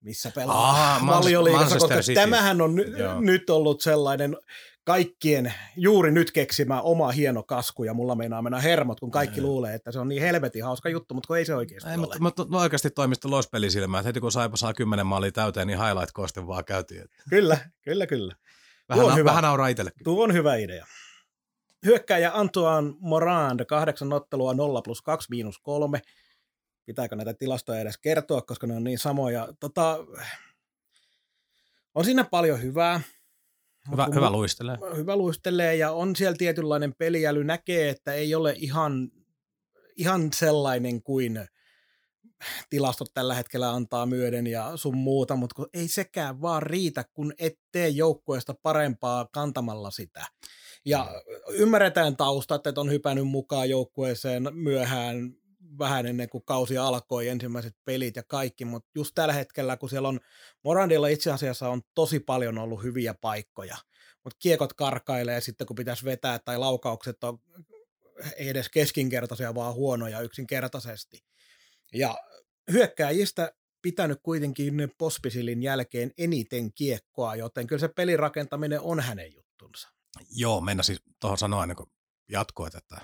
missä pelaa Aa, valioliigassa, Manchester koska City. tämähän on Joo. nyt ollut sellainen kaikkien juuri nyt keksimä oma hieno kasku, ja mulla meinaa mennä hermot, kun kaikki luulee, että se on niin helvetin hauska juttu, mutta kun ei se oikeasti Ei, ole. mutta, mutta no oikeasti toimista lospelisilmää, että heti kun Saipa saa kymmenen maalia täyteen, niin highlight-koste vaan käytiin. Kyllä, kyllä, kyllä. Vähän, on hyvä. vähän nauraa itsellekin. Tuo on hyvä idea. Hyökkääjä Antoine Morand, kahdeksan ottelua 0 plus 2 miinus 3. Pitääkö näitä tilastoja edes kertoa, koska ne on niin samoja. Tota, on siinä paljon hyvää. Hyvä, Kun hyvä luistelee. hyvä luistelee ja on siellä tietynlainen peliäly. Näkee, että ei ole ihan, ihan sellainen kuin tilastot tällä hetkellä antaa myöden ja sun muuta, mutta kun ei sekään vaan riitä, kun et tee joukkueesta parempaa kantamalla sitä. Ja ymmärretään taustat, että on hypännyt mukaan joukkueeseen myöhään vähän ennen kuin kausi alkoi, ensimmäiset pelit ja kaikki, mutta just tällä hetkellä, kun siellä on, Morandilla itse asiassa on tosi paljon ollut hyviä paikkoja, mutta kiekot karkailee sitten, kun pitäisi vetää, tai laukaukset on ei edes keskinkertaisia, vaan huonoja yksinkertaisesti. Ja hyökkääjistä pitänyt kuitenkin Pospisilin jälkeen eniten kiekkoa, joten kyllä se pelirakentaminen on hänen juttunsa. Joo, mennä siis tuohon sanoa ennen kuin jatkoit, että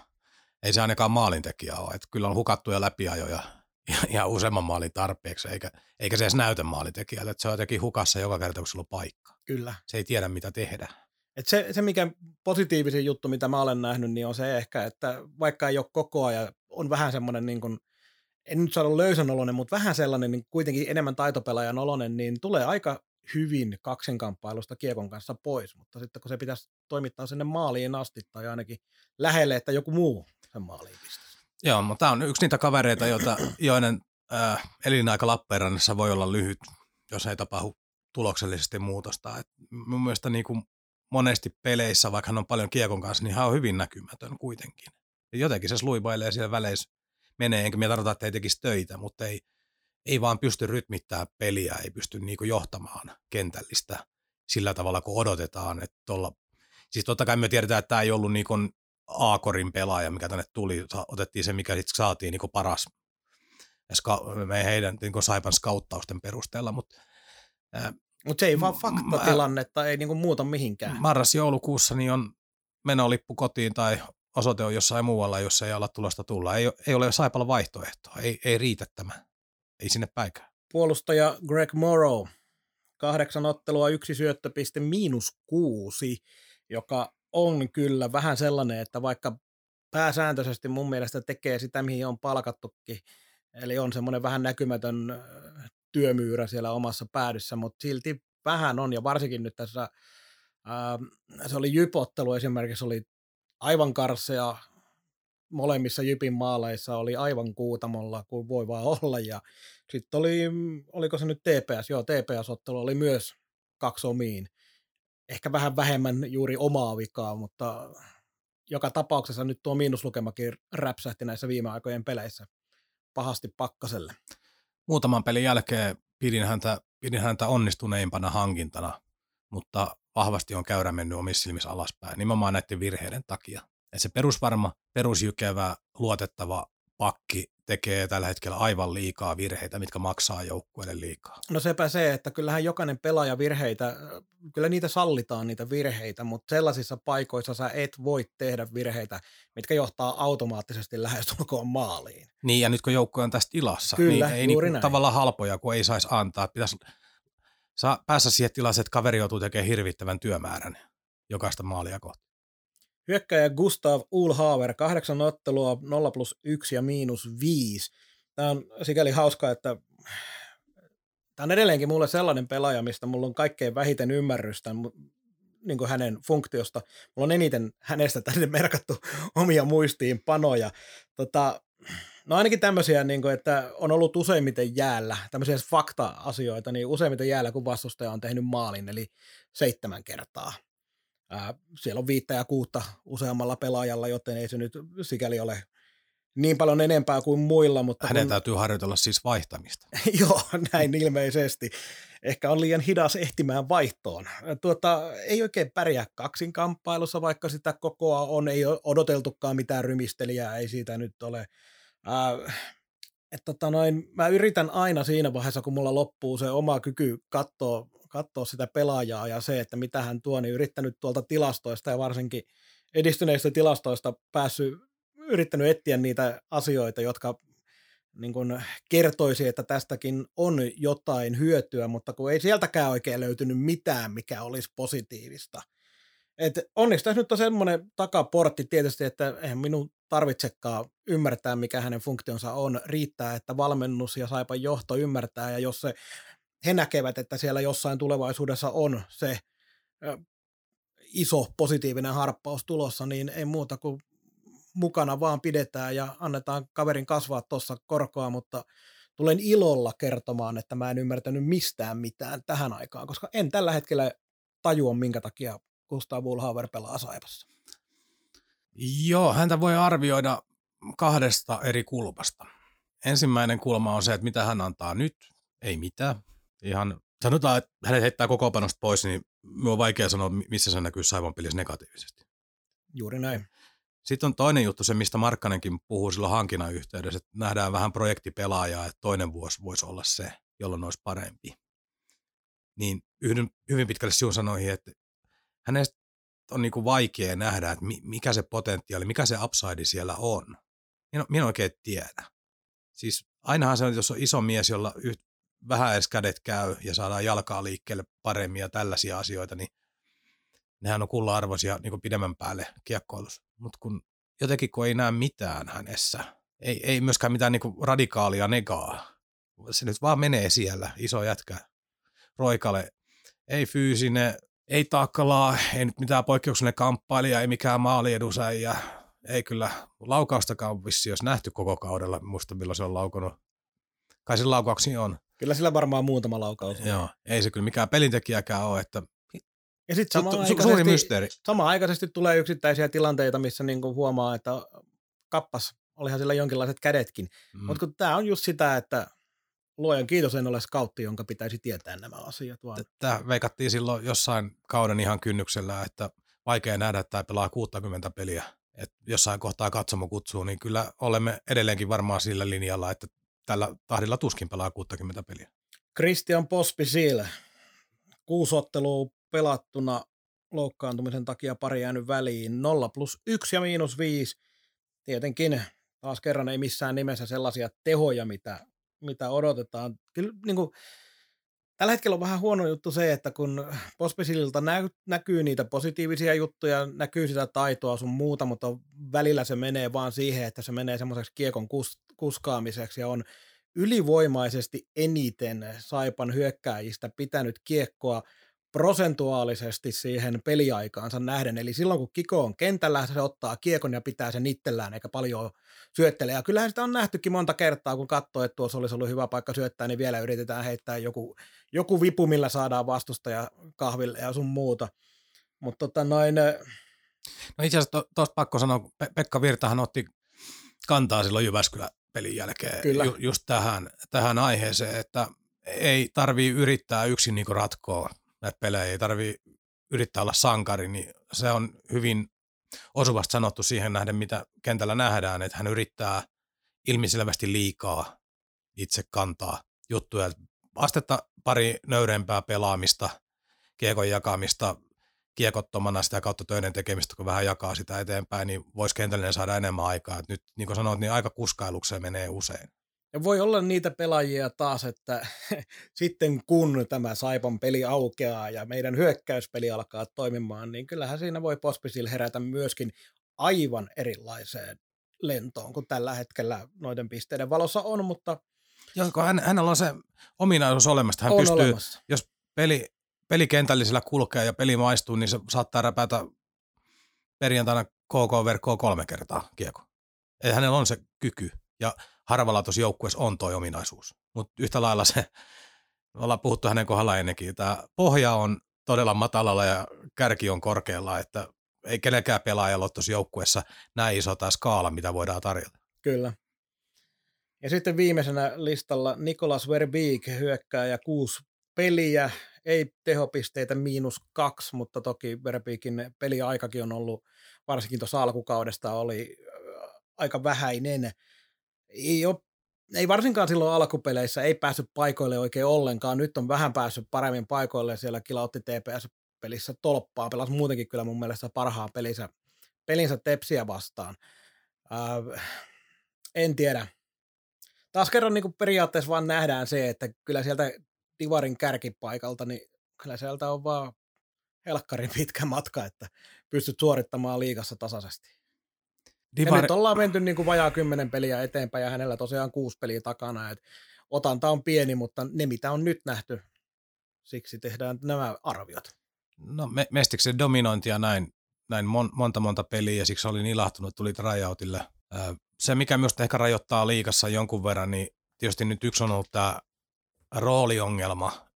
ei se ainakaan maalintekijä ole. Että kyllä on hukattuja läpiajoja ja, ja useamman maalin tarpeeksi, eikä, eikä se edes näytä maalintekijältä. Että se on jotenkin hukassa joka kerta, kun sulla on paikka. Kyllä. Se ei tiedä, mitä tehdä. Et se, se, mikä positiivisin juttu, mitä mä olen nähnyt, niin on se ehkä, että vaikka ei ole koko ajan, on vähän semmoinen, niin kuin, en nyt sano löysän oloinen, mutta vähän sellainen niin kuitenkin enemmän taitopelaajan oloinen, niin tulee aika hyvin kaksinkamppailusta kiekon kanssa pois, mutta sitten kun se pitäisi toimittaa sinne maaliin asti tai ainakin lähelle, että joku muu maaliin pistäisi. Joo, mutta tämä on yksi niitä kavereita, joita, joiden äh, elinaika Lappeenrannassa voi olla lyhyt, jos ei tapahdu tuloksellisesti muutosta. Et mun mielestä niin kuin monesti peleissä, vaikka hän on paljon kiekon kanssa, niin hän on hyvin näkymätön kuitenkin. Jotenkin se sluibailee siellä väleissä menee, enkä minä tarkoita, että ei tekisi töitä, mutta ei, ei vaan pysty rytmittämään peliä, ei pysty niin kuin johtamaan kentällistä sillä tavalla, kun odotetaan. Että tolla, siis totta kai me tiedetään, että tämä ei ollut niin kuin A-korin pelaaja, mikä tänne tuli. Otettiin se, mikä sitten saatiin niin paras ska- me heidän niin Saipan skauttausten perusteella, mutta Mutta se ei vaan faktatilannetta, ei niinku muuta mihinkään. marras-joulukuussa niin on menolippu kotiin tai osoite on jossain muualla, jos ei ala tulosta tulla. Ei, ei ole Saipalla vaihtoehtoa, ei, ei riitä tämä. Ei sinne päikään. Puolustaja Greg Morrow, kahdeksan ottelua, yksi syöttöpiste, miinus kuusi, joka on kyllä vähän sellainen, että vaikka pääsääntöisesti mun mielestä tekee sitä, mihin on palkattukin, eli on semmoinen vähän näkymätön työmyyrä siellä omassa päädyssä, mutta silti vähän on, ja varsinkin nyt tässä, ää, se oli jypottelu esimerkiksi, oli aivan karsea, molemmissa Jypin maaleissa oli aivan kuutamolla kuin voi vaan olla, ja sitten oli, mm, oliko se nyt TPS, joo TPS-ottelu oli myös kaksi omiin. Ehkä vähän vähemmän juuri omaa vikaa, mutta joka tapauksessa nyt tuo miinuslukemakin räpsähti näissä viime aikojen peleissä pahasti pakkaselle. Muutaman pelin jälkeen pidin häntä, pidin häntä onnistuneimpana hankintana, mutta vahvasti on käyrä mennyt omissa silmissä alaspäin, nimenomaan näiden virheiden takia. Et se perusvarma, perusjykevä, luotettava pakki tekee tällä hetkellä aivan liikaa virheitä, mitkä maksaa joukkueelle liikaa. No sepä se, että kyllähän jokainen pelaaja virheitä, kyllä niitä sallitaan niitä virheitä, mutta sellaisissa paikoissa sä et voi tehdä virheitä, mitkä johtaa automaattisesti lähestulkoon maaliin. Niin, ja nyt kun joukkue on tästä tilassa, Kyllä, niin ei niinku näin. tavallaan halpoja, kun ei saisi antaa. Pitäisi saa päässä siihen tilaan, että kaveri joutuu tekemään hirvittävän työmäärän jokaista maalia kohti. Hyökkäjä Gustav Ulhaver, kahdeksan ottelua, 0 plus 1 ja miinus 5. Tämä on sikäli hauska, että tämä on edelleenkin mulle sellainen pelaaja, mistä mulla on kaikkein vähiten ymmärrystä niin kuin hänen funktiosta. Mulla on eniten hänestä tänne merkattu omia muistiinpanoja. Tota, no ainakin tämmöisiä, niin kuin, että on ollut useimmiten jäällä, tämmöisiä fakta-asioita, niin useimmiten jäällä, kun vastustaja on tehnyt maalin, eli seitsemän kertaa. Ää, siellä on viittä ja kuutta useammalla pelaajalla, joten ei se nyt sikäli ole niin paljon enempää kuin muilla, mutta Hänen kun, täytyy harjoitella siis vaihtamista. joo, näin ilmeisesti. Ehkä on liian hidas ehtimään vaihtoon. Tuota, ei oikein pärjää kaksinkamppailussa, vaikka sitä kokoa on, ei ole odoteltukaan mitään rymistelijää, ei siitä nyt ole. Ää, Et tota noin, mä yritän aina siinä vaiheessa, kun mulla loppuu se oma kyky katsoa, katsoa sitä pelaajaa ja se, että mitä hän tuo, niin yrittänyt tuolta tilastoista ja varsinkin edistyneistä tilastoista päässyt, yrittänyt etsiä niitä asioita, jotka niin kuin kertoisi, että tästäkin on jotain hyötyä, mutta kun ei sieltäkään oikein löytynyt mitään, mikä olisi positiivista. Et onneksi tässä nyt on semmoinen takaportti tietysti, että eihän minun tarvitsekaan ymmärtää, mikä hänen funktionsa on. Riittää, että valmennus ja saipa johto ymmärtää, ja jos se, he näkevät, että siellä jossain tulevaisuudessa on se iso positiivinen harppaus tulossa, niin ei muuta kuin mukana vaan pidetään ja annetaan kaverin kasvaa tuossa korkoa, mutta tulen ilolla kertomaan, että mä en ymmärtänyt mistään mitään tähän aikaan, koska en tällä hetkellä tajua, minkä takia Gustav Bullhauer pelaa Saipassa. Joo, häntä voi arvioida kahdesta eri kulmasta. Ensimmäinen kulma on se, että mitä hän antaa nyt, ei mitään. Ihan sanotaan, että hänet heittää koko panosta pois, niin minun on vaikea sanoa, missä se näkyy Saivan pelissä negatiivisesti. Juuri näin. Sitten on toinen juttu, se mistä Markkanenkin puhuu silloin hankinnan yhteydessä, että nähdään vähän projektipelaajaa, että toinen vuosi voisi olla se, jolloin olisi parempi. Niin yhdyn hyvin pitkälle sinun sanoihin, että hänestä on niin kuin vaikea nähdä, että mikä se potentiaali, mikä se upside siellä on. Minä, minä en oikein tiedä. Siis ainahan se on, jos on iso mies, jolla vähän edes kädet käy ja saadaan jalkaa liikkeelle paremmin ja tällaisia asioita, niin nehän on kulla-arvoisia niin pidemmän päälle kiekkoilus. Mutta kun jotenkin kun ei näe mitään hänessä, ei, ei myöskään mitään niin radikaalia negaa, se nyt vaan menee siellä, iso jätkä, roikale, ei fyysinen, ei taakkalaa, ei nyt mitään poikkeuksellinen kamppailija, ei mikään maaliedusäijä, ei kyllä laukaustakaan vissi, jos nähty koko kaudella, muista milloin se on laukonut. Kai se laukauksi on. Kyllä sillä varmaan muutama laukaus on. Joo, ei se kyllä mikään pelintekijäkään ole, että ja sitten su- suuri mysteeri. Sama-aikaisesti tulee yksittäisiä tilanteita, missä niinku huomaa, että kappas, olihan sillä jonkinlaiset kädetkin. Mm. Mutta tämä on just sitä, että luojan kiitos en ole skautti, jonka pitäisi tietää nämä asiat. Vaan. Tämä veikattiin silloin jossain kauden ihan kynnyksellä, että vaikea nähdä, että tämä pelaa 60 peliä. Et jossain kohtaa katsomo kutsuu, niin kyllä olemme edelleenkin varmaan sillä linjalla, että tällä tahdilla tuskin pelaa 60 peliä. Christian Pospisil, kuusi ottelua pelattuna loukkaantumisen takia pari jäänyt väliin. 0 plus 1 ja miinus 5. Tietenkin taas kerran ei missään nimessä sellaisia tehoja, mitä, mitä odotetaan. Kyllä niin kuin, tällä hetkellä on vähän huono juttu se, että kun Pospisililta nä- näkyy niitä positiivisia juttuja, näkyy sitä taitoa sun muuta, mutta välillä se menee vaan siihen, että se menee semmoiseksi kiekon kus- kuskaamiseksi ja on ylivoimaisesti eniten Saipan hyökkääjistä pitänyt kiekkoa – prosentuaalisesti siihen peliaikaansa nähden. Eli silloin kun Kiko on kentällä, se ottaa kiekon ja pitää sen itsellään eikä paljon syöttele. Ja kyllähän sitä on nähtykin monta kertaa, kun katsoo, että tuossa olisi ollut hyvä paikka syöttää, niin vielä yritetään heittää joku, joku vipu, millä saadaan vastustaja kahville ja sun muuta. Mutta tota noin... No itse asiassa tuosta pakko sanoa, Pe- Pekka Virtahan otti kantaa silloin Jyväskylän pelin jälkeen Kyllä. Ju, just tähän, tähän aiheeseen, että ei tarvii yrittää yksin niinku ratkoa näitä pelejä, ei tarvi yrittää olla sankari, niin se on hyvin osuvasti sanottu siihen nähden, mitä kentällä nähdään, että hän yrittää ilmiselvästi liikaa itse kantaa juttuja. Astetta pari nöyrempää pelaamista, kiekon jakamista, kiekottomana sitä kautta töiden tekemistä, kun vähän jakaa sitä eteenpäin, niin voisi kentällinen saada enemmän aikaa. Et nyt, niin kuin sanoit, niin aika kuskailukseen menee usein. Ja voi olla niitä pelaajia taas, että sitten kun tämä Saipan peli aukeaa ja meidän hyökkäyspeli alkaa toimimaan, niin kyllähän siinä voi Pospisil herätä myöskin aivan erilaiseen lentoon kuin tällä hetkellä noiden pisteiden valossa on, mutta... Joo, hän, hänellä on se ominaisuus olemassa. Hän on pystyy, olemassa. jos peli, pelikentällisellä kulkee ja peli maistuu, niin se saattaa räpätä perjantaina KK-verkkoa kolme kertaa kiekko. Eli hänellä on se kyky. Ja harvalla tuossa joukkueessa on tuo ominaisuus. Mutta yhtä lailla se, me ollaan puhuttu hänen kohdalla ennenkin, tämä pohja on todella matalalla ja kärki on korkealla, että ei kenenkään pelaajalla ole tuossa joukkueessa näin iso tämä skaala, mitä voidaan tarjota. Kyllä. Ja sitten viimeisenä listalla Nikolas Verbeek hyökkää ja kuusi peliä, ei tehopisteitä miinus kaksi, mutta toki Verbeekin peliaikakin on ollut, varsinkin tuossa alkukaudesta oli aika vähäinen ei ole ei varsinkaan silloin alkupeleissä ei päässyt paikoille oikein ollenkaan. Nyt on vähän päässyt paremmin paikoille. Siellä kilautti TPS-pelissä tolppaa. Pelasi muutenkin kyllä mun mielestä parhaan pelinsä, pelinsä Tepsiä vastaan. Äh, en tiedä. Taas kerran niin periaatteessa vaan nähdään se, että kyllä sieltä Divarin kärkipaikalta, niin kyllä sieltä on vaan helkkarin pitkä matka, että pystyt suorittamaan liigassa tasaisesti. Divari... Ja nyt ollaan menty niin kuin vajaa kymmenen peliä eteenpäin ja hänellä tosiaan kuusi peliä takana. Et otanta on pieni, mutta ne mitä on nyt nähty, siksi tehdään nämä arviot. No me, Mestiksen dominointia näin, näin mon, monta monta peliä ja siksi olin ilahtunut, tuli tryoutille. Se, mikä myös ehkä rajoittaa liikassa jonkun verran, niin tietysti nyt yksi on ollut tämä rooliongelma.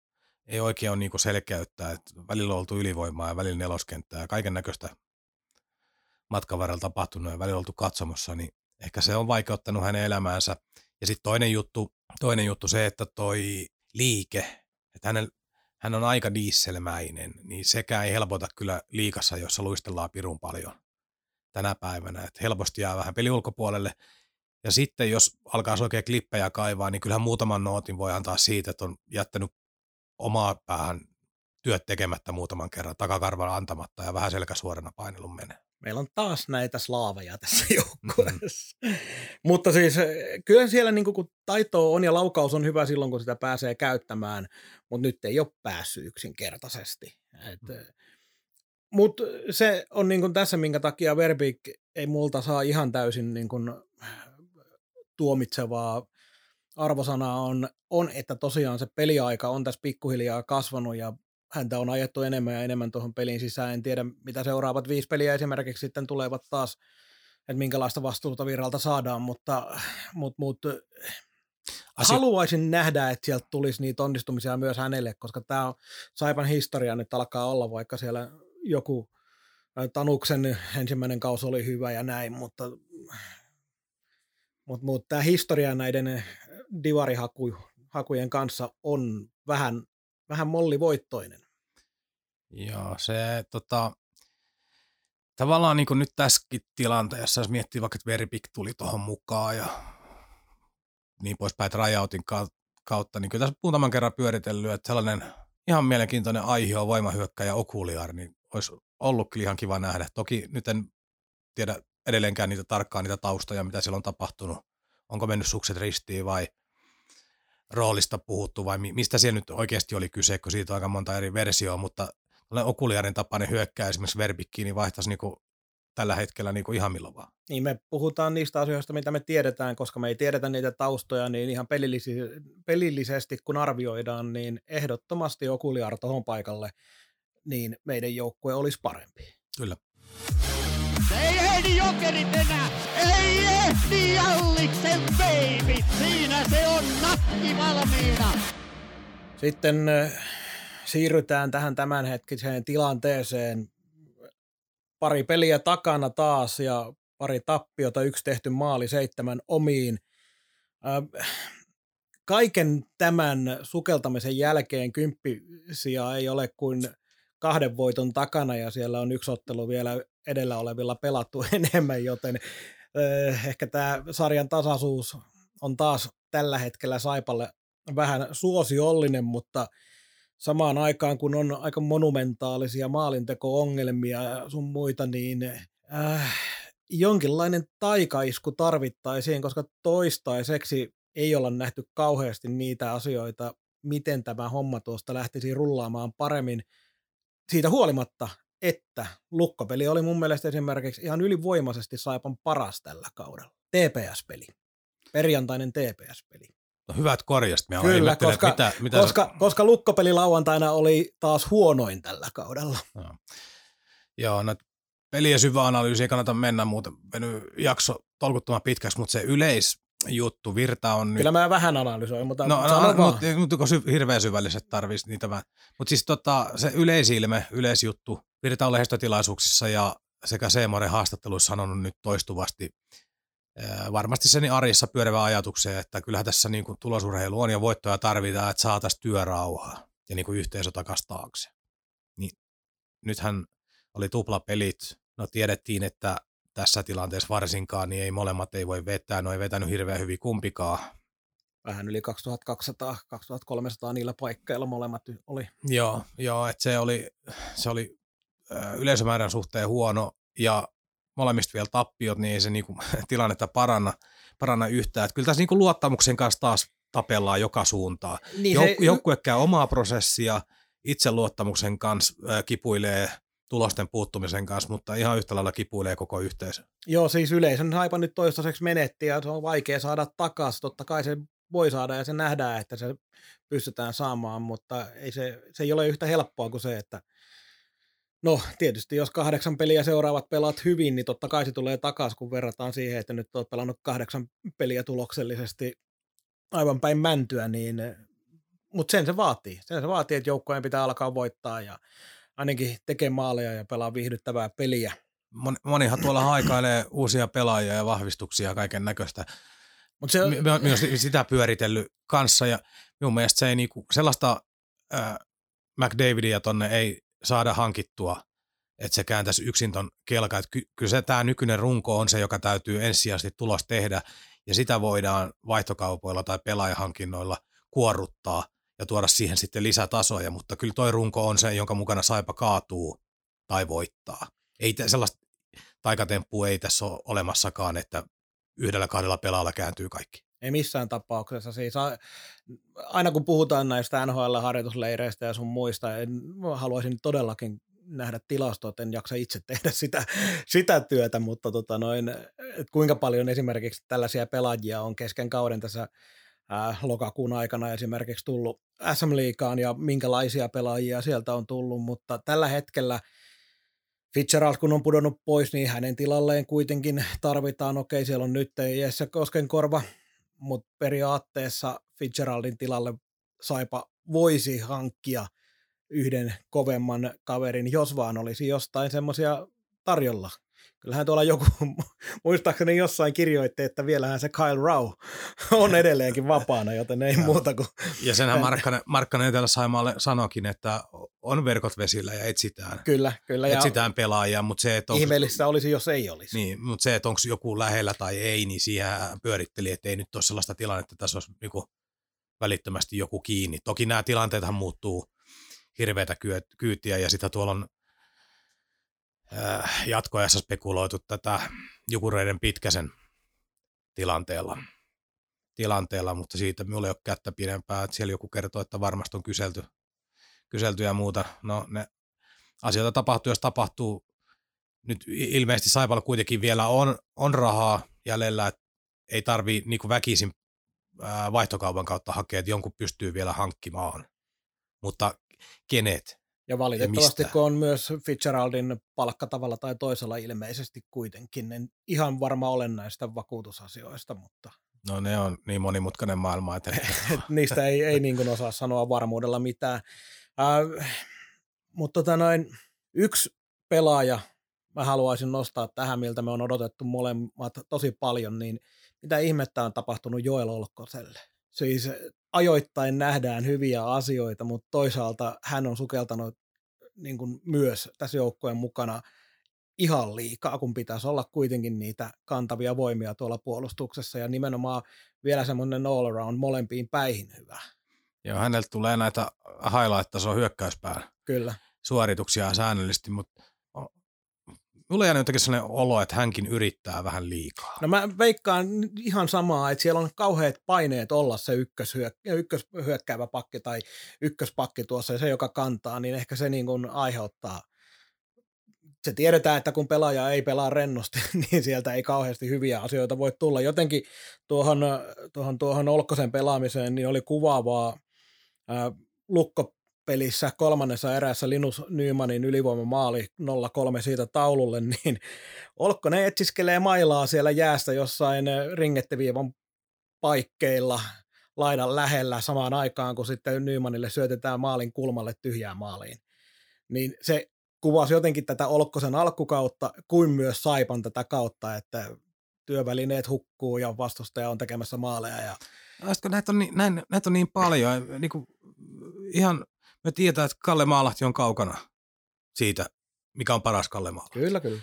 Ei oikein ole niinku selkeyttä, että välillä on oltu ylivoimaa ja välillä neloskenttää ja kaiken näköistä matkan varrella tapahtunut ja välillä oltu katsomassa, niin ehkä se on vaikeuttanut hänen elämäänsä. Ja sitten toinen juttu, toinen juttu se, että toi liike, että hänellä hän on aika dieselmäinen, niin sekä ei helpota kyllä liikassa, jossa luistellaan pirun paljon tänä päivänä. Että helposti jää vähän peli ulkopuolelle. Ja sitten jos alkaa oikein klippejä kaivaa, niin kyllähän muutaman nootin voi antaa siitä, että on jättänyt omaa päähän työt tekemättä muutaman kerran, takakarvalla antamatta ja vähän selkäsuorana painelun menee meillä on taas näitä slaaveja tässä joukkueessa. Mm. Mutta siis eh, kyllä siellä niin kun taito on ja laukaus on hyvä silloin, kun sitä pääsee käyttämään, mutta nyt ei ole päässyt yksinkertaisesti. Et, mm. Mutta se on niin kuin tässä, minkä takia Verbik ei multa saa ihan täysin niin kuin tuomitsevaa arvosanaa on, on, että tosiaan se peliaika on tässä pikkuhiljaa kasvanut ja häntä on ajettu enemmän ja enemmän tuohon peliin sisään. En tiedä, mitä seuraavat viisi peliä esimerkiksi sitten tulevat taas, että minkälaista vastuuta viralta saadaan, mutta, mutta, mutta Asia... haluaisin nähdä, että sieltä tulisi niitä onnistumisia myös hänelle, koska tämä Saipan historia nyt alkaa olla, vaikka siellä joku Tanuksen ensimmäinen kausi oli hyvä ja näin, mutta, mutta, mutta tämä historia näiden divarihakujen kanssa on vähän vähän mollivoittoinen. Joo, se tota, tavallaan niin nyt tässäkin tilanteessa, jos miettii vaikka, että Veripik tuli tuohon mukaan ja niin poispäin rajautin kautta, niin kyllä tässä muutaman kerran pyöritellyt, että sellainen ihan mielenkiintoinen aihe on voimahyökkäjä Okuliar, niin olisi ollut kyllä ihan kiva nähdä. Toki nyt en tiedä edelleenkään niitä tarkkaan niitä taustoja, mitä siellä on tapahtunut. Onko mennyt sukset ristiin vai roolista puhuttu vai mistä siellä nyt oikeasti oli kyse, kun siitä on aika monta eri versioa, mutta Okuliarin tapainen hyökkää esimerkiksi verbikkiin, niin vaihtaisi niinku tällä hetkellä niinku ihan milloin vaan. Niin me puhutaan niistä asioista, mitä me tiedetään, koska me ei tiedetä niitä taustoja, niin ihan pelillisesti kun arvioidaan, niin ehdottomasti Okuliar tuohon paikalle, niin meidän joukkue olisi parempi. Kyllä. Ei jokerit enää! Ei ehdi Jalliksen baby! Siinä se on nakki valmiina! Sitten siirrytään tähän tämänhetkiseen tilanteeseen. Pari peliä takana taas ja pari tappiota, yksi tehty maali, seitsemän omiin. Kaiken tämän sukeltamisen jälkeen kymppisiä ei ole kuin kahden voiton takana ja siellä on yksi ottelu vielä edellä olevilla pelattu enemmän, joten ehkä tämä sarjan tasaisuus on taas tällä hetkellä Saipalle vähän suosiollinen, mutta samaan aikaan kun on aika monumentaalisia maalinteko-ongelmia ja sun muita, niin äh, jonkinlainen taikaisku tarvittaisiin, koska toistaiseksi ei olla nähty kauheasti niitä asioita, miten tämä homma tuosta lähtisi rullaamaan paremmin. Siitä huolimatta, että lukkopeli oli mun mielestä esimerkiksi ihan ylivoimaisesti Saipan paras tällä kaudella. TPS-peli. Perjantainen TPS-peli. No hyvät korjast. Mä Kyllä, koska, mitä, mitä koska, sä... koska lukkopeli lauantaina oli taas huonoin tällä kaudella. No. Joo, no peliä syvä analyysi ei kannata mennä, muuten veny jakso tolkuttoman pitkäksi, mutta se yleis, juttu. Virta on Kyllä nyt... mä vähän analysoin, mutta no, no, mutta, mutta kun sy- hirveän syvälliset tarvitsisi niitä vähän. Mutta siis tota, se yleisilme, yleisjuttu, Virta on lehdistötilaisuuksissa ja sekä Seemore haastatteluissa sanonut nyt toistuvasti varmasti sen arjessa pyörivä ajatuksia, että kyllähän tässä niin kuin tulosurheilu on ja voittoja tarvitaan, että saataisiin työrauhaa ja niin kuin yhteisö takaisin taakse. Niin nythän oli tuplapelit, no tiedettiin, että tässä tilanteessa varsinkaan, niin ei molemmat ei voi vetää, no ei vetänyt hirveän hyvin kumpikaan. vähän yli 2200-2300 niillä paikkeilla molemmat oli. Joo, joo että se oli, se oli yleisömäärän suhteen huono ja molemmista vielä tappiot, niin ei se niinku, tilannetta paranna, paranna yhtään. Et kyllä tässä niinku luottamuksen kanssa taas tapellaan joka suuntaan. Niin Jouk- se- joukkue käy omaa prosessia, itseluottamuksen kanssa kipuilee tulosten puuttumisen kanssa, mutta ihan yhtä lailla kipuilee koko yhteisö. Joo, siis yleisön haipa nyt toistaiseksi menetti ja se on vaikea saada takaisin. Totta kai se voi saada ja se nähdään, että se pystytään saamaan, mutta ei se, se ei ole yhtä helppoa kuin se, että No tietysti jos kahdeksan peliä seuraavat pelaat hyvin, niin totta kai se tulee takaisin, kun verrataan siihen, että nyt olet pelannut kahdeksan peliä tuloksellisesti aivan päin mäntyä, niin mutta sen se vaatii. Sen se vaatii, että joukkojen pitää alkaa voittaa ja ainakin tekee maaleja ja pelaa viihdyttävää peliä. Moni- Monihan tuolla haikailee uusia pelaajia ja vahvistuksia ja kaiken näköistä. Mut se, Mä oon myös sitä pyöritellyt kanssa ja minun mielestä se ei niinku, sellaista äh, McDavidia tonne ei saada hankittua, että se kääntäisi yksin ton kelka. Et ky- kyllä se tämä nykyinen runko on se, joka täytyy ensisijaisesti tulos tehdä ja sitä voidaan vaihtokaupoilla tai pelaajahankinnoilla kuorruttaa ja tuoda siihen sitten lisätasoja, mutta kyllä toi runko on se, jonka mukana Saipa kaatuu tai voittaa. Ei te, sellaista taikatemppua ei tässä ole olemassakaan, että yhdellä kahdella pelaalla kääntyy kaikki. Ei missään tapauksessa. Siis aina kun puhutaan näistä NHL-harjoitusleireistä ja sun muista, en, haluaisin todellakin nähdä tilastot, en jaksa itse tehdä sitä, sitä työtä, mutta tota noin, kuinka paljon esimerkiksi tällaisia pelaajia on kesken kauden tässä ää, lokakuun aikana esimerkiksi tullut SM-liigaan ja minkälaisia pelaajia sieltä on tullut, mutta tällä hetkellä Fitzgerald kun on pudonnut pois, niin hänen tilalleen kuitenkin tarvitaan, okei siellä on nyt Jesse Koskenkorva, mutta periaatteessa Fitzgeraldin tilalle Saipa voisi hankkia yhden kovemman kaverin, jos vaan olisi jostain semmoisia tarjolla. Kyllähän tuolla joku, muistaakseni jossain kirjoitti, että vielähän se Kyle Rau on edelleenkin vapaana, joten ei muuta kuin Ja senhän Markkanen, Markkanen Etelä-Saimaalle sanokin, että on verkot vesillä ja etsitään, kyllä, kyllä. Ja etsitään pelaajia, mutta se, että onko, ihmeellistä olisi, jos ei olisi. niin, mutta se, että onko joku lähellä tai ei, niin siihen pyöritteli, että ei nyt ole sellaista tilannetta, että tässä olisi niinku välittömästi joku kiinni. Toki nämä tilanteethan muuttuu hirveätä kyytiä ja sitä tuolla on äh, jatkoajassa spekuloitu tätä Jukureiden pitkäsen tilanteella, tilanteella, mutta siitä minulla ei ole kättä pidempää, että siellä joku kertoo, että varmasti on kyselty, kyselty ja muuta. No ne asioita tapahtuu, jos tapahtuu. Nyt ilmeisesti Saipalla kuitenkin vielä on, on rahaa jäljellä, että ei tarvii niin väkisin vaihtokaupan kautta hakea, että jonkun pystyy vielä hankkimaan. Mutta kenet? Ja valitettavasti, kun on myös Fitzgeraldin palkka tavalla tai toisella ilmeisesti kuitenkin, en ihan varma olen näistä vakuutusasioista, mutta No ne on niin monimutkainen maailma, että et niistä ei, ei niin osaa sanoa varmuudella mitään. Äh, mutta tota noin, yksi pelaaja mä haluaisin nostaa tähän, miltä me on odotettu molemmat tosi paljon, niin mitä ihmettä on tapahtunut Joel Olkkoselle? Siis ajoittain nähdään hyviä asioita, mutta toisaalta hän on sukeltanut niin kuin myös tässä joukkueen mukana ihan liikaa, kun pitäisi olla kuitenkin niitä kantavia voimia tuolla puolustuksessa ja nimenomaan vielä semmoinen all around molempiin päihin hyvä. Joo, häneltä tulee näitä highlight-tason hyökkäyspään Kyllä. suorituksia säännöllisesti, mutta mulla jäänyt jotenkin sellainen olo, että hänkin yrittää vähän liikaa. No mä veikkaan ihan samaa, että siellä on kauheat paineet olla se ykköshyök- ykköshyökkäävä pakki tai ykköspakki tuossa ja se, joka kantaa, niin ehkä se niin kuin aiheuttaa. Se tiedetään, että kun pelaaja ei pelaa rennosti, niin sieltä ei kauheasti hyviä asioita voi tulla. Jotenkin tuohon, tuohon, tuohon Olkkosen pelaamiseen niin oli kuvaavaa ää, lukkopelissä kolmannessa erässä Linus Nymanin ylivoimamaali 0-3 siitä taululle, niin Olkkonen etsiskelee mailaa siellä jäästä jossain eh, ringettiviivan paikkeilla laidan lähellä samaan aikaan, kun sitten Nymanille syötetään maalin kulmalle tyhjään maaliin. Niin se kuvasi jotenkin tätä Olkkosen alkukautta kuin myös Saipan tätä kautta, että työvälineet hukkuu ja vastustaja on tekemässä maaleja. Ja... Näitä on niin, näin, näitä on niin paljon. Niin kuin, ihan me tiedetään, että Kalle Maalahti on kaukana siitä, mikä on paras Kalle Maalahti. Kyllä, kyllä.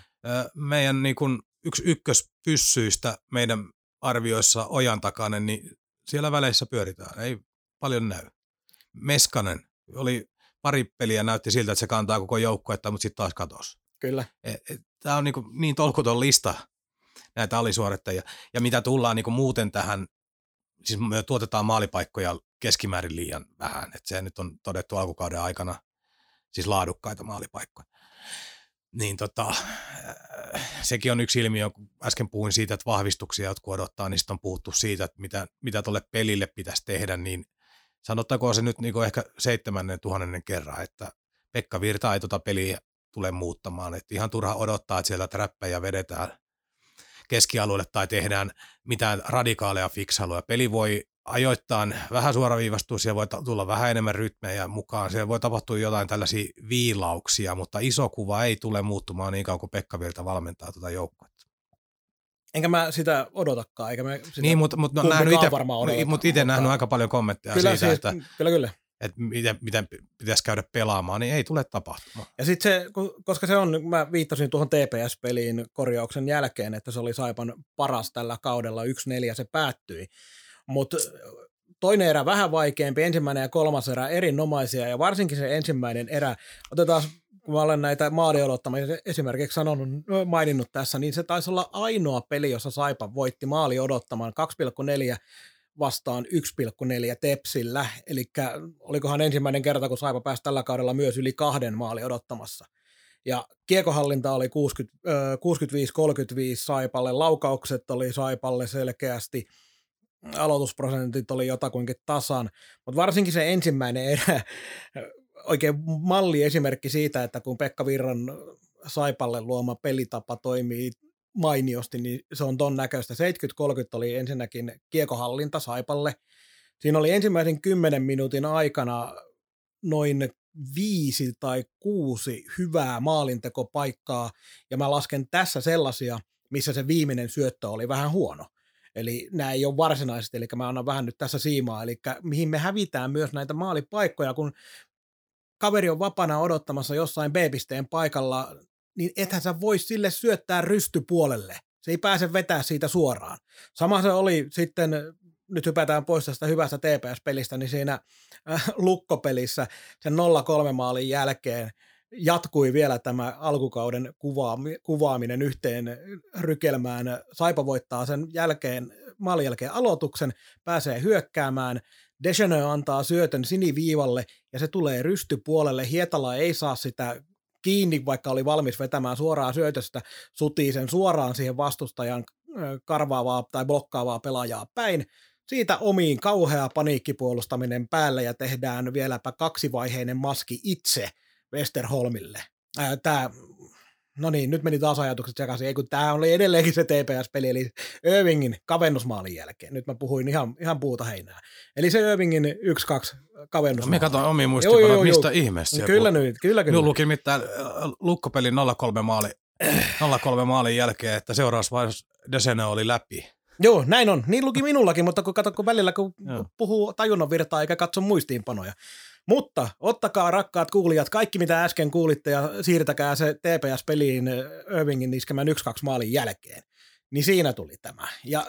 Meidän niin kuin, yksi ykköspyssyistä meidän arvioissa ojan takainen, niin siellä väleissä pyöritään, ei paljon näy. Meskanen oli pari peliä näytti siltä, että se kantaa koko joukkuetta, mutta sitten taas katosi. Kyllä. Tämä on niin, niin tolkuton lista näitä alisuorittajia. Ja mitä tullaan niin muuten tähän, siis me tuotetaan maalipaikkoja keskimäärin liian vähän, että se nyt on todettu alkukauden aikana, siis laadukkaita maalipaikkoja. Niin tota, sekin on yksi ilmiö, kun äsken puhuin siitä, että vahvistuksia jotkut odottaa, niin sitten on puhuttu siitä, että mitä, mitä tuolle pelille pitäisi tehdä, niin sanottakoon se nyt niin ehkä seitsemännen tuhannennen kerran, että Pekka Virta ei tuota peliä tule muuttamaan. Että ihan turha odottaa, että sieltä träppäjä vedetään keskialueelle tai tehdään mitään radikaaleja fiksailuja. Peli voi ajoittain vähän suoraviivastua, siellä voi tulla vähän enemmän rytmejä mukaan, siellä voi tapahtua jotain tällaisia viilauksia, mutta iso kuva ei tule muuttumaan niin kauan kuin Pekka Virta valmentaa tuota joukkoa. Enkä mä sitä odotakaan, eikä mä sitä niin, mutta, mutta, no, nähnyt ite, mutta itse nähnyt aika paljon kommentteja kyllä, siitä, siis, että, kyllä, kyllä. että miten, miten pitäisi käydä pelaamaan, niin ei tule tapahtumaan. Ja sitten se, koska se on, mä viittasin tuohon TPS-peliin korjauksen jälkeen, että se oli Saipan paras tällä kaudella, 1-4 se päättyi. Mutta toinen erä vähän vaikeampi, ensimmäinen ja kolmas erä erinomaisia, ja varsinkin se ensimmäinen erä, otetaan kun mä olen näitä maaliodottamia esimerkiksi sanonut, maininnut tässä, niin se taisi olla ainoa peli, jossa Saipa voitti maali odottamaan 2,4 vastaan 1,4 Tepsillä, eli olikohan ensimmäinen kerta, kun Saipa pääsi tällä kaudella myös yli kahden maali odottamassa. Ja kiekohallinta oli 60, 65-35 Saipalle, laukaukset oli Saipalle selkeästi, aloitusprosentit oli jotakuinkin tasan, mutta varsinkin se ensimmäinen erä, oikein malli esimerkki siitä, että kun Pekka Virran Saipalle luoma pelitapa toimii mainiosti, niin se on ton näköistä. 70-30 oli ensinnäkin kiekohallinta Saipalle. Siinä oli ensimmäisen kymmenen minuutin aikana noin viisi tai kuusi hyvää maalintekopaikkaa, ja mä lasken tässä sellaisia, missä se viimeinen syöttö oli vähän huono. Eli nämä ei ole varsinaisesti, eli mä annan vähän nyt tässä siimaa, eli mihin me hävitään myös näitä maalipaikkoja, kun kaveri on vapana odottamassa jossain B-pisteen paikalla, niin ethän sä voi sille syöttää rystypuolelle. Se ei pääse vetää siitä suoraan. Sama se oli sitten, nyt hypätään pois tästä hyvästä TPS-pelistä, niin siinä äh, lukkopelissä sen 0-3 maalin jälkeen jatkui vielä tämä alkukauden kuvaaminen yhteen rykelmään. Saipa voittaa sen jälkeen, maalin jälkeen aloituksen, pääsee hyökkäämään, Descheneux antaa syötön siniviivalle ja se tulee rystypuolelle. Hietala ei saa sitä kiinni, vaikka oli valmis vetämään suoraan syötöstä, sutii sen suoraan siihen vastustajan karvaavaa tai blokkaavaa pelaajaa päin. Siitä omiin kauhea paniikkipuolustaminen päälle ja tehdään vieläpä kaksivaiheinen maski itse Westerholmille. Tämä No niin, nyt meni taas ajatukset sekaisin. Ei kun tämä oli edelleenkin se TPS-peli, eli Irvingin kavennusmaalin jälkeen. Nyt mä puhuin ihan, ihan puuta heinää. Eli se Irvingin 1-2 kavennusmaali. No, mä katsoin omiin muistipanoja, mistä ihmeessä. Kyllä nyt, kyllä kyllä. Minulla luki mitään äh, lukkopelin 0-3 maali, 0-3 maalin jälkeen, että seuraavassa vaiheessa Desene oli läpi. Joo, näin on. Niin luki minullakin, mutta kun kato, kun välillä kun puhuu tajunnan virtaa eikä katso muistiinpanoja. Mutta ottakaa rakkaat kuulijat kaikki mitä äsken kuulitte ja siirtäkää se TPS-peliin Irvingin iskemään 1-2 maalin jälkeen. Niin siinä tuli tämä. Ja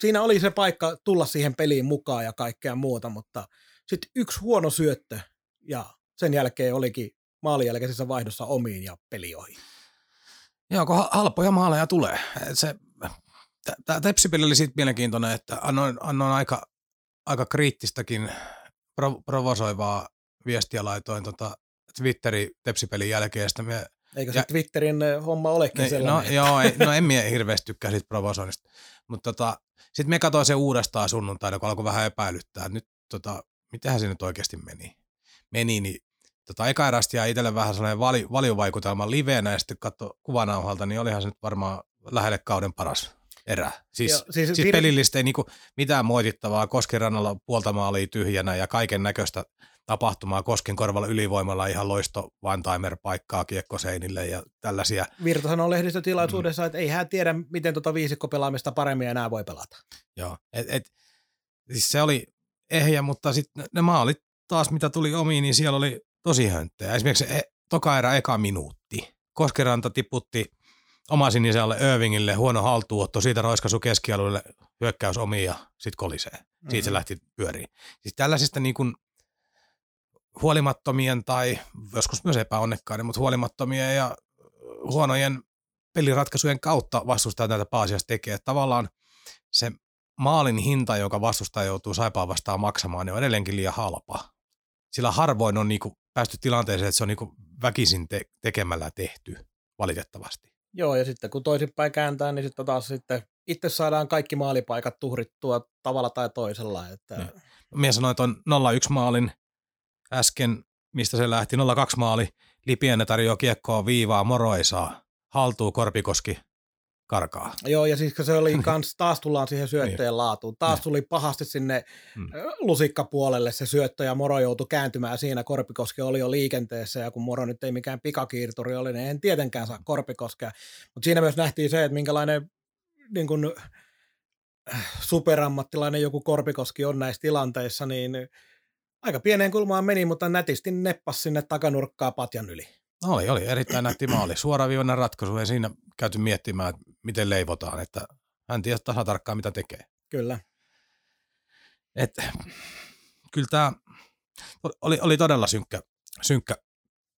siinä oli se paikka tulla siihen peliin mukaan ja kaikkea muuta, mutta sitten yksi huono syöttö ja sen jälkeen olikin maalin jälkeisessä vaihdossa omiin ja peli ohi. Joo, kun halpoja maaleja tulee. Se, tämä tepsipeli oli siitä mielenkiintoinen, että annoin, annoin aika, aika kriittistäkin provosoivaa viestiä laitoin tota Twitteri tepsipelin jälkeen. Sitä me, Eikö se ja, Twitterin homma olekin ne, sellainen? No, joo, ei, no en mie hirveästi tykkää siitä provosoinnista. Mutta tota, sitten me katsoin se uudestaan sunnuntaina, kun alkoi vähän epäilyttää. Nyt tota, mitähän se nyt oikeasti meni? Meni, niin tota, eka erästä jäi itselle vähän sellainen vali, valiovaikutelma liveenä ja sitten katso kuvanauhalta, niin olihan se nyt varmaan lähelle kauden paras erä. Siis, Joo, siis, siis vir... pelillistä ei niinku mitään moitittavaa, Koskirannalla puolta maalia tyhjänä ja kaiken näköistä tapahtumaa Kosken korvalla ylivoimalla ihan loisto one-timer paikkaa kiekkoseinille ja tällaisia. Virta sanoi lehdistötilaisuudessa, mm. että ei hän tiedä, miten tuota viisikkopelaamista paremmin enää voi pelata. Joo, et, et, siis se oli ehjä, mutta sitten ne maalit taas, mitä tuli omiin, niin siellä oli tosi hönttejä. Esimerkiksi e, toka erä eka minuutti. Koskeranta tiputti oma siniselle Irvingille huono haltuutto, siitä roiskaisu keskialueelle hyökkäys omiin ja sitten kolisee. Siitä mm-hmm. se lähti pyöriin. Siis tällaisista niin kuin huolimattomien tai joskus myös epäonnekkaiden, mutta huolimattomien ja huonojen peliratkaisujen kautta vastustaja näitä pääasiassa tekee. Että tavallaan se maalin hinta, joka vastustaja joutuu saipaa vastaan maksamaan, niin on edelleenkin liian halpa. Sillä harvoin on niinku päästy tilanteeseen, että se on niinku väkisin te- tekemällä tehty, valitettavasti. Joo, ja sitten kun toisinpäin kääntää, niin sitten taas sitten itse saadaan kaikki maalipaikat tuhrittua tavalla tai toisella. Että... Niin. Minä sanoin tuon 0-1 maalin äsken, mistä se lähti, 0-2 maali, Lipienne tarjoaa kiekkoa viivaa, moro ei saa, haltuu Korpikoski, karkaa. Joo, ja siis se oli kans, taas tullaan siihen syöttöjen niin. laatuun. Taas niin. tuli pahasti sinne hmm. lusikkapuolelle se syöttö, ja Moro joutui kääntymään siinä. Korpikoski oli jo liikenteessä, ja kun Moro nyt ei mikään pikakiirturi oli, niin en tietenkään saa Korpikoskea. Mutta siinä myös nähtiin se, että minkälainen niin kun, superammattilainen joku Korpikoski on näissä tilanteissa, niin aika pieneen kulmaan meni, mutta nätisti neppas sinne takanurkkaa patjan yli. Oli, oli erittäin nätti maali. Suoraviivainen ratkaisu, ei siinä käyty miettimään, että miten leivotaan, että hän tiedä tasan tarkkaan, mitä tekee. Kyllä. Et, kyllä tämä oli, oli todella synkkä, synkkä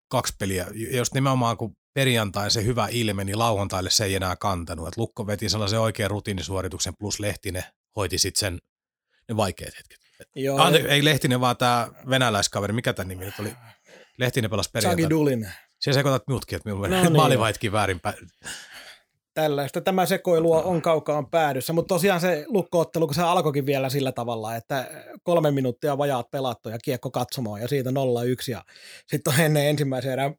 kaksi peliä. Jos nimenomaan kun perjantai se hyvä ilmeni, niin lauantaille se ei enää kantanut. Et Lukko veti sellaisen oikean rutiinisuorituksen plus Lehtinen hoiti sitten sen ne vaikeat hetket. Joo, Ante, ei Lehtinen, vaan tämä venäläiskaveri, mikä tämä nimi nyt oli? Lehtinen pelasi perjantai. Chagi Dulin. Siellä sekoitat minutkin, että minun no niin. maalivaitkin väärinpäin. Tällaista. Tämä sekoilua on kaukaan päädyssä, mutta tosiaan se lukkoottelu, kun se alkoikin vielä sillä tavalla, että kolme minuuttia vajaat pelattu ja kiekko katsomaan ja siitä 0-1 ja sitten on ennen ensimmäisen erän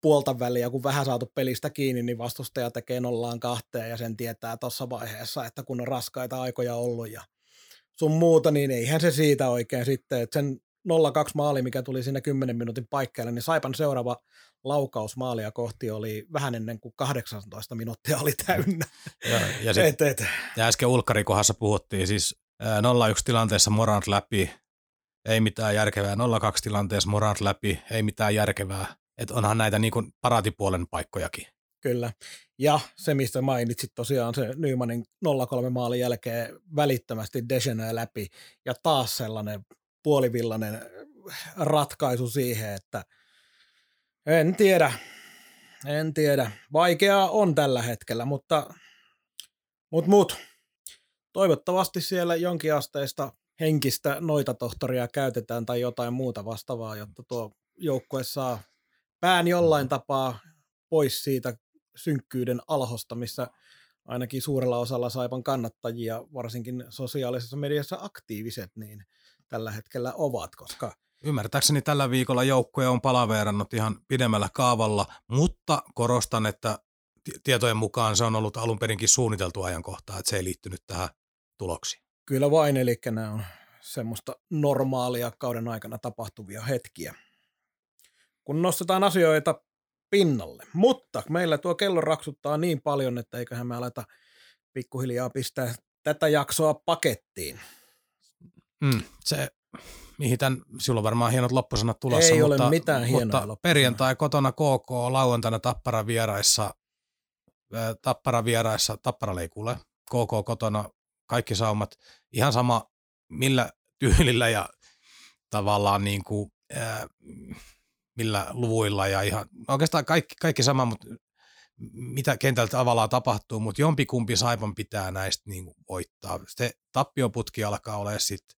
puolta väliä, kun vähän saatu pelistä kiinni, niin vastustaja tekee nollaan kahteen ja sen tietää tuossa vaiheessa, että kun on raskaita aikoja ollut ja sun muuta, niin eihän se siitä oikein sitten, että sen 0-2 maali, mikä tuli siinä 10 minuutin paikkeelle, niin Saipan seuraava laukaus maalia kohti oli vähän ennen kuin 18 minuuttia oli täynnä. Ja, ja, sit, et, et. ja äsken Ulkkarikohdassa puhuttiin siis 0-1 tilanteessa Morant läpi, ei mitään järkevää, 0-2 tilanteessa Morant läpi, ei mitään järkevää. Että onhan näitä niin kuin paratipuolen paikkojakin. Kyllä. Ja se, mistä mainitsit tosiaan se Nymanin 0-3 maalin jälkeen välittömästi Descheneux läpi ja taas sellainen puolivillainen ratkaisu siihen, että en tiedä, en tiedä. Vaikeaa on tällä hetkellä, mutta mut, mut. toivottavasti siellä jonkinasteista henkistä noita tohtoria käytetään tai jotain muuta vastaavaa, jotta tuo joukkue saa pään jollain tapaa pois siitä synkkyyden alhosta, missä ainakin suurella osalla Saipan kannattajia, varsinkin sosiaalisessa mediassa aktiiviset, niin tällä hetkellä ovat, koska Ymmärtääkseni tällä viikolla joukkue on palaveerannut ihan pidemmällä kaavalla, mutta korostan, että tietojen mukaan se on ollut alun perinkin suunniteltu ajankohtaa, että se ei liittynyt tähän tuloksiin. Kyllä vain, eli nämä on semmoista normaalia kauden aikana tapahtuvia hetkiä, kun nostetaan asioita pinnalle. Mutta meillä tuo kello raksuttaa niin paljon, että eiköhän me aleta pikkuhiljaa pistää tätä jaksoa pakettiin. Mm, se, mihin tämän, silloin varmaan hienot loppusanat tulossa. Ei mutta, ole mitään hienoa mutta perjantai kotona KK, lauantaina Tappara vieraissa, Tappara vieraissa, Tappara leikulle, KK kotona, kaikki saumat, ihan sama millä tyylillä ja tavallaan niin kuin, ää, millä luvuilla ja ihan, oikeastaan kaikki, kaikki sama, mutta mitä kentältä tavallaan tapahtuu, mutta jompikumpi Saipan pitää näistä niin kuin voittaa. Se tappioputki alkaa olla sitten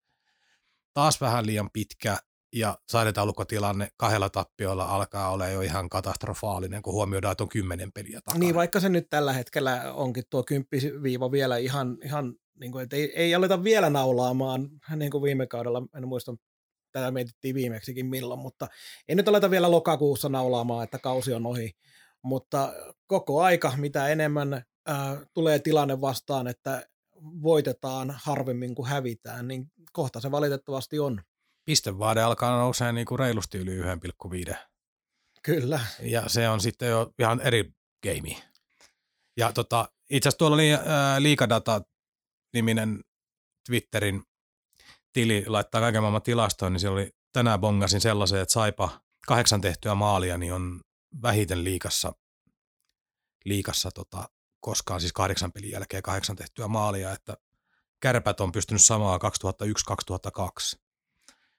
taas vähän liian pitkä ja saidetaulukkotilanne kahdella tappioilla alkaa olla jo ihan katastrofaalinen, kun huomioidaan, että on kymmenen peliä takana. Niin, vaikka se nyt tällä hetkellä onkin tuo kymppiviiva vielä ihan, ihan niin kuin, että ei, ei aleta vielä naulaamaan, niin kuin viime kaudella, en muista, tätä mietittiin viimeksikin milloin, mutta ei nyt aleta vielä lokakuussa naulaamaan, että kausi on ohi, mutta koko aika, mitä enemmän äh, tulee tilanne vastaan, että voitetaan harvemmin kuin hävitään, niin kohta se valitettavasti on. Pistevaade alkaa nousee niin kuin reilusti yli 1,5. Kyllä. Ja se on sitten jo ihan eri game. Ja tota, itse asiassa tuolla oli äh, Liikadata-niminen Twitterin tili laittaa kaiken maailman tilastoon, niin siellä oli tänään bongasin sellaisen, että Saipa kahdeksan tehtyä maalia, niin on vähiten liikassa liikassa tota, koskaan, siis kahdeksan pelin jälkeen kahdeksan tehtyä maalia, että kärpät on pystynyt samaa 2001-2002.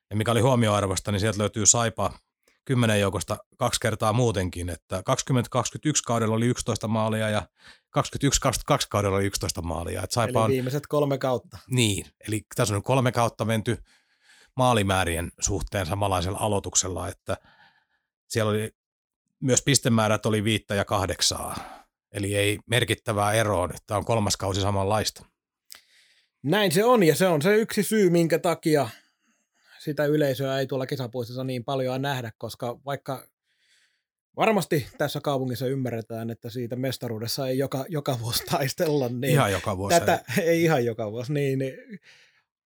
Ja mikä oli huomioarvosta, niin sieltä löytyy Saipa kymmenen joukosta kaksi kertaa muutenkin, että 2021 kaudella oli 11 maalia ja 2021-2022 kaudella oli 11 maalia. Että Saipa eli on, viimeiset kolme kautta. Niin, eli tässä on kolme kautta menty maalimäärien suhteen samanlaisella aloituksella, että siellä oli myös pistemäärät oli viittä ja kahdeksaa, eli ei merkittävää eroa, että on kolmas kausi samanlaista. Näin se on, ja se on se yksi syy, minkä takia sitä yleisöä ei tuolla kisapuistossa niin paljon nähdä, koska vaikka varmasti tässä kaupungissa ymmärretään, että siitä mestaruudessa ei joka, joka vuosi taistella, niin ihan joka vuosi tätä, ei. ei ihan joka vuosi, niin, niin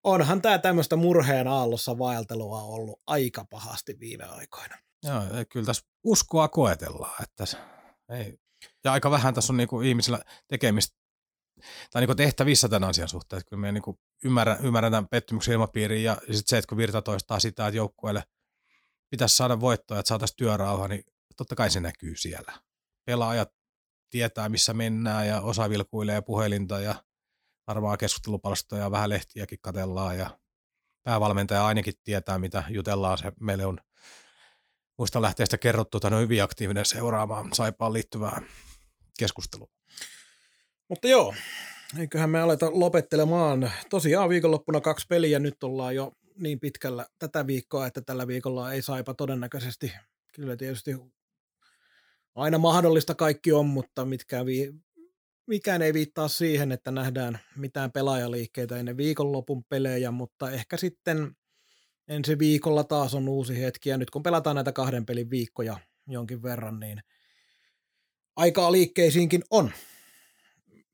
onhan tämä tämmöistä murheen aallossa vaeltelua ollut aika pahasti viime aikoina. Joo, kyllä tässä uskoa koetellaan, että ei. Ja aika vähän tässä on niinku ihmisillä tekemistä tai niinku tehtävissä tämän asian suhteen. Että kyllä me niinku ymmärrän, ymmärrän tämän pettymyksen ilmapiirin ja sitten se, että kun Virta toistaa sitä, että joukkueelle pitäisi saada voittoa, että saataisiin työrauha, niin totta kai se näkyy siellä. Pelaajat tietää, missä mennään ja osa vilkuilee puhelinta ja varmaan keskustelupalstoja ja vähän lehtiäkin katellaan ja päävalmentaja ainakin tietää, mitä jutellaan. Se meille on muista lähteä sitä kerrottu, että on hyvin aktiivinen seuraamaan Saipaan liittyvää keskustelua. Mutta joo, eiköhän me aleta lopettelemaan. Tosiaan viikonloppuna kaksi peliä, nyt ollaan jo niin pitkällä tätä viikkoa, että tällä viikolla ei Saipa todennäköisesti, kyllä tietysti aina mahdollista kaikki on, mutta mitkä vi- mikään ei viittaa siihen, että nähdään mitään pelaajaliikkeitä ennen viikonlopun pelejä, mutta ehkä sitten ensi viikolla taas on uusi hetki, ja nyt kun pelataan näitä kahden pelin viikkoja jonkin verran, niin aikaa liikkeisiinkin on.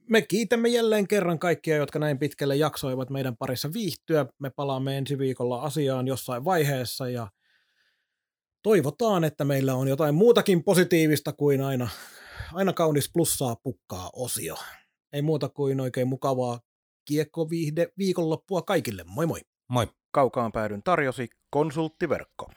Me kiitämme jälleen kerran kaikkia, jotka näin pitkälle jaksoivat meidän parissa viihtyä. Me palaamme ensi viikolla asiaan jossain vaiheessa, ja toivotaan, että meillä on jotain muutakin positiivista kuin aina aina kaunis plussaa pukkaa osio. Ei muuta kuin oikein mukavaa kiekkoviihde viikonloppua kaikille. Moi moi! Moi! Kaukaan päädyn tarjosi konsulttiverkko.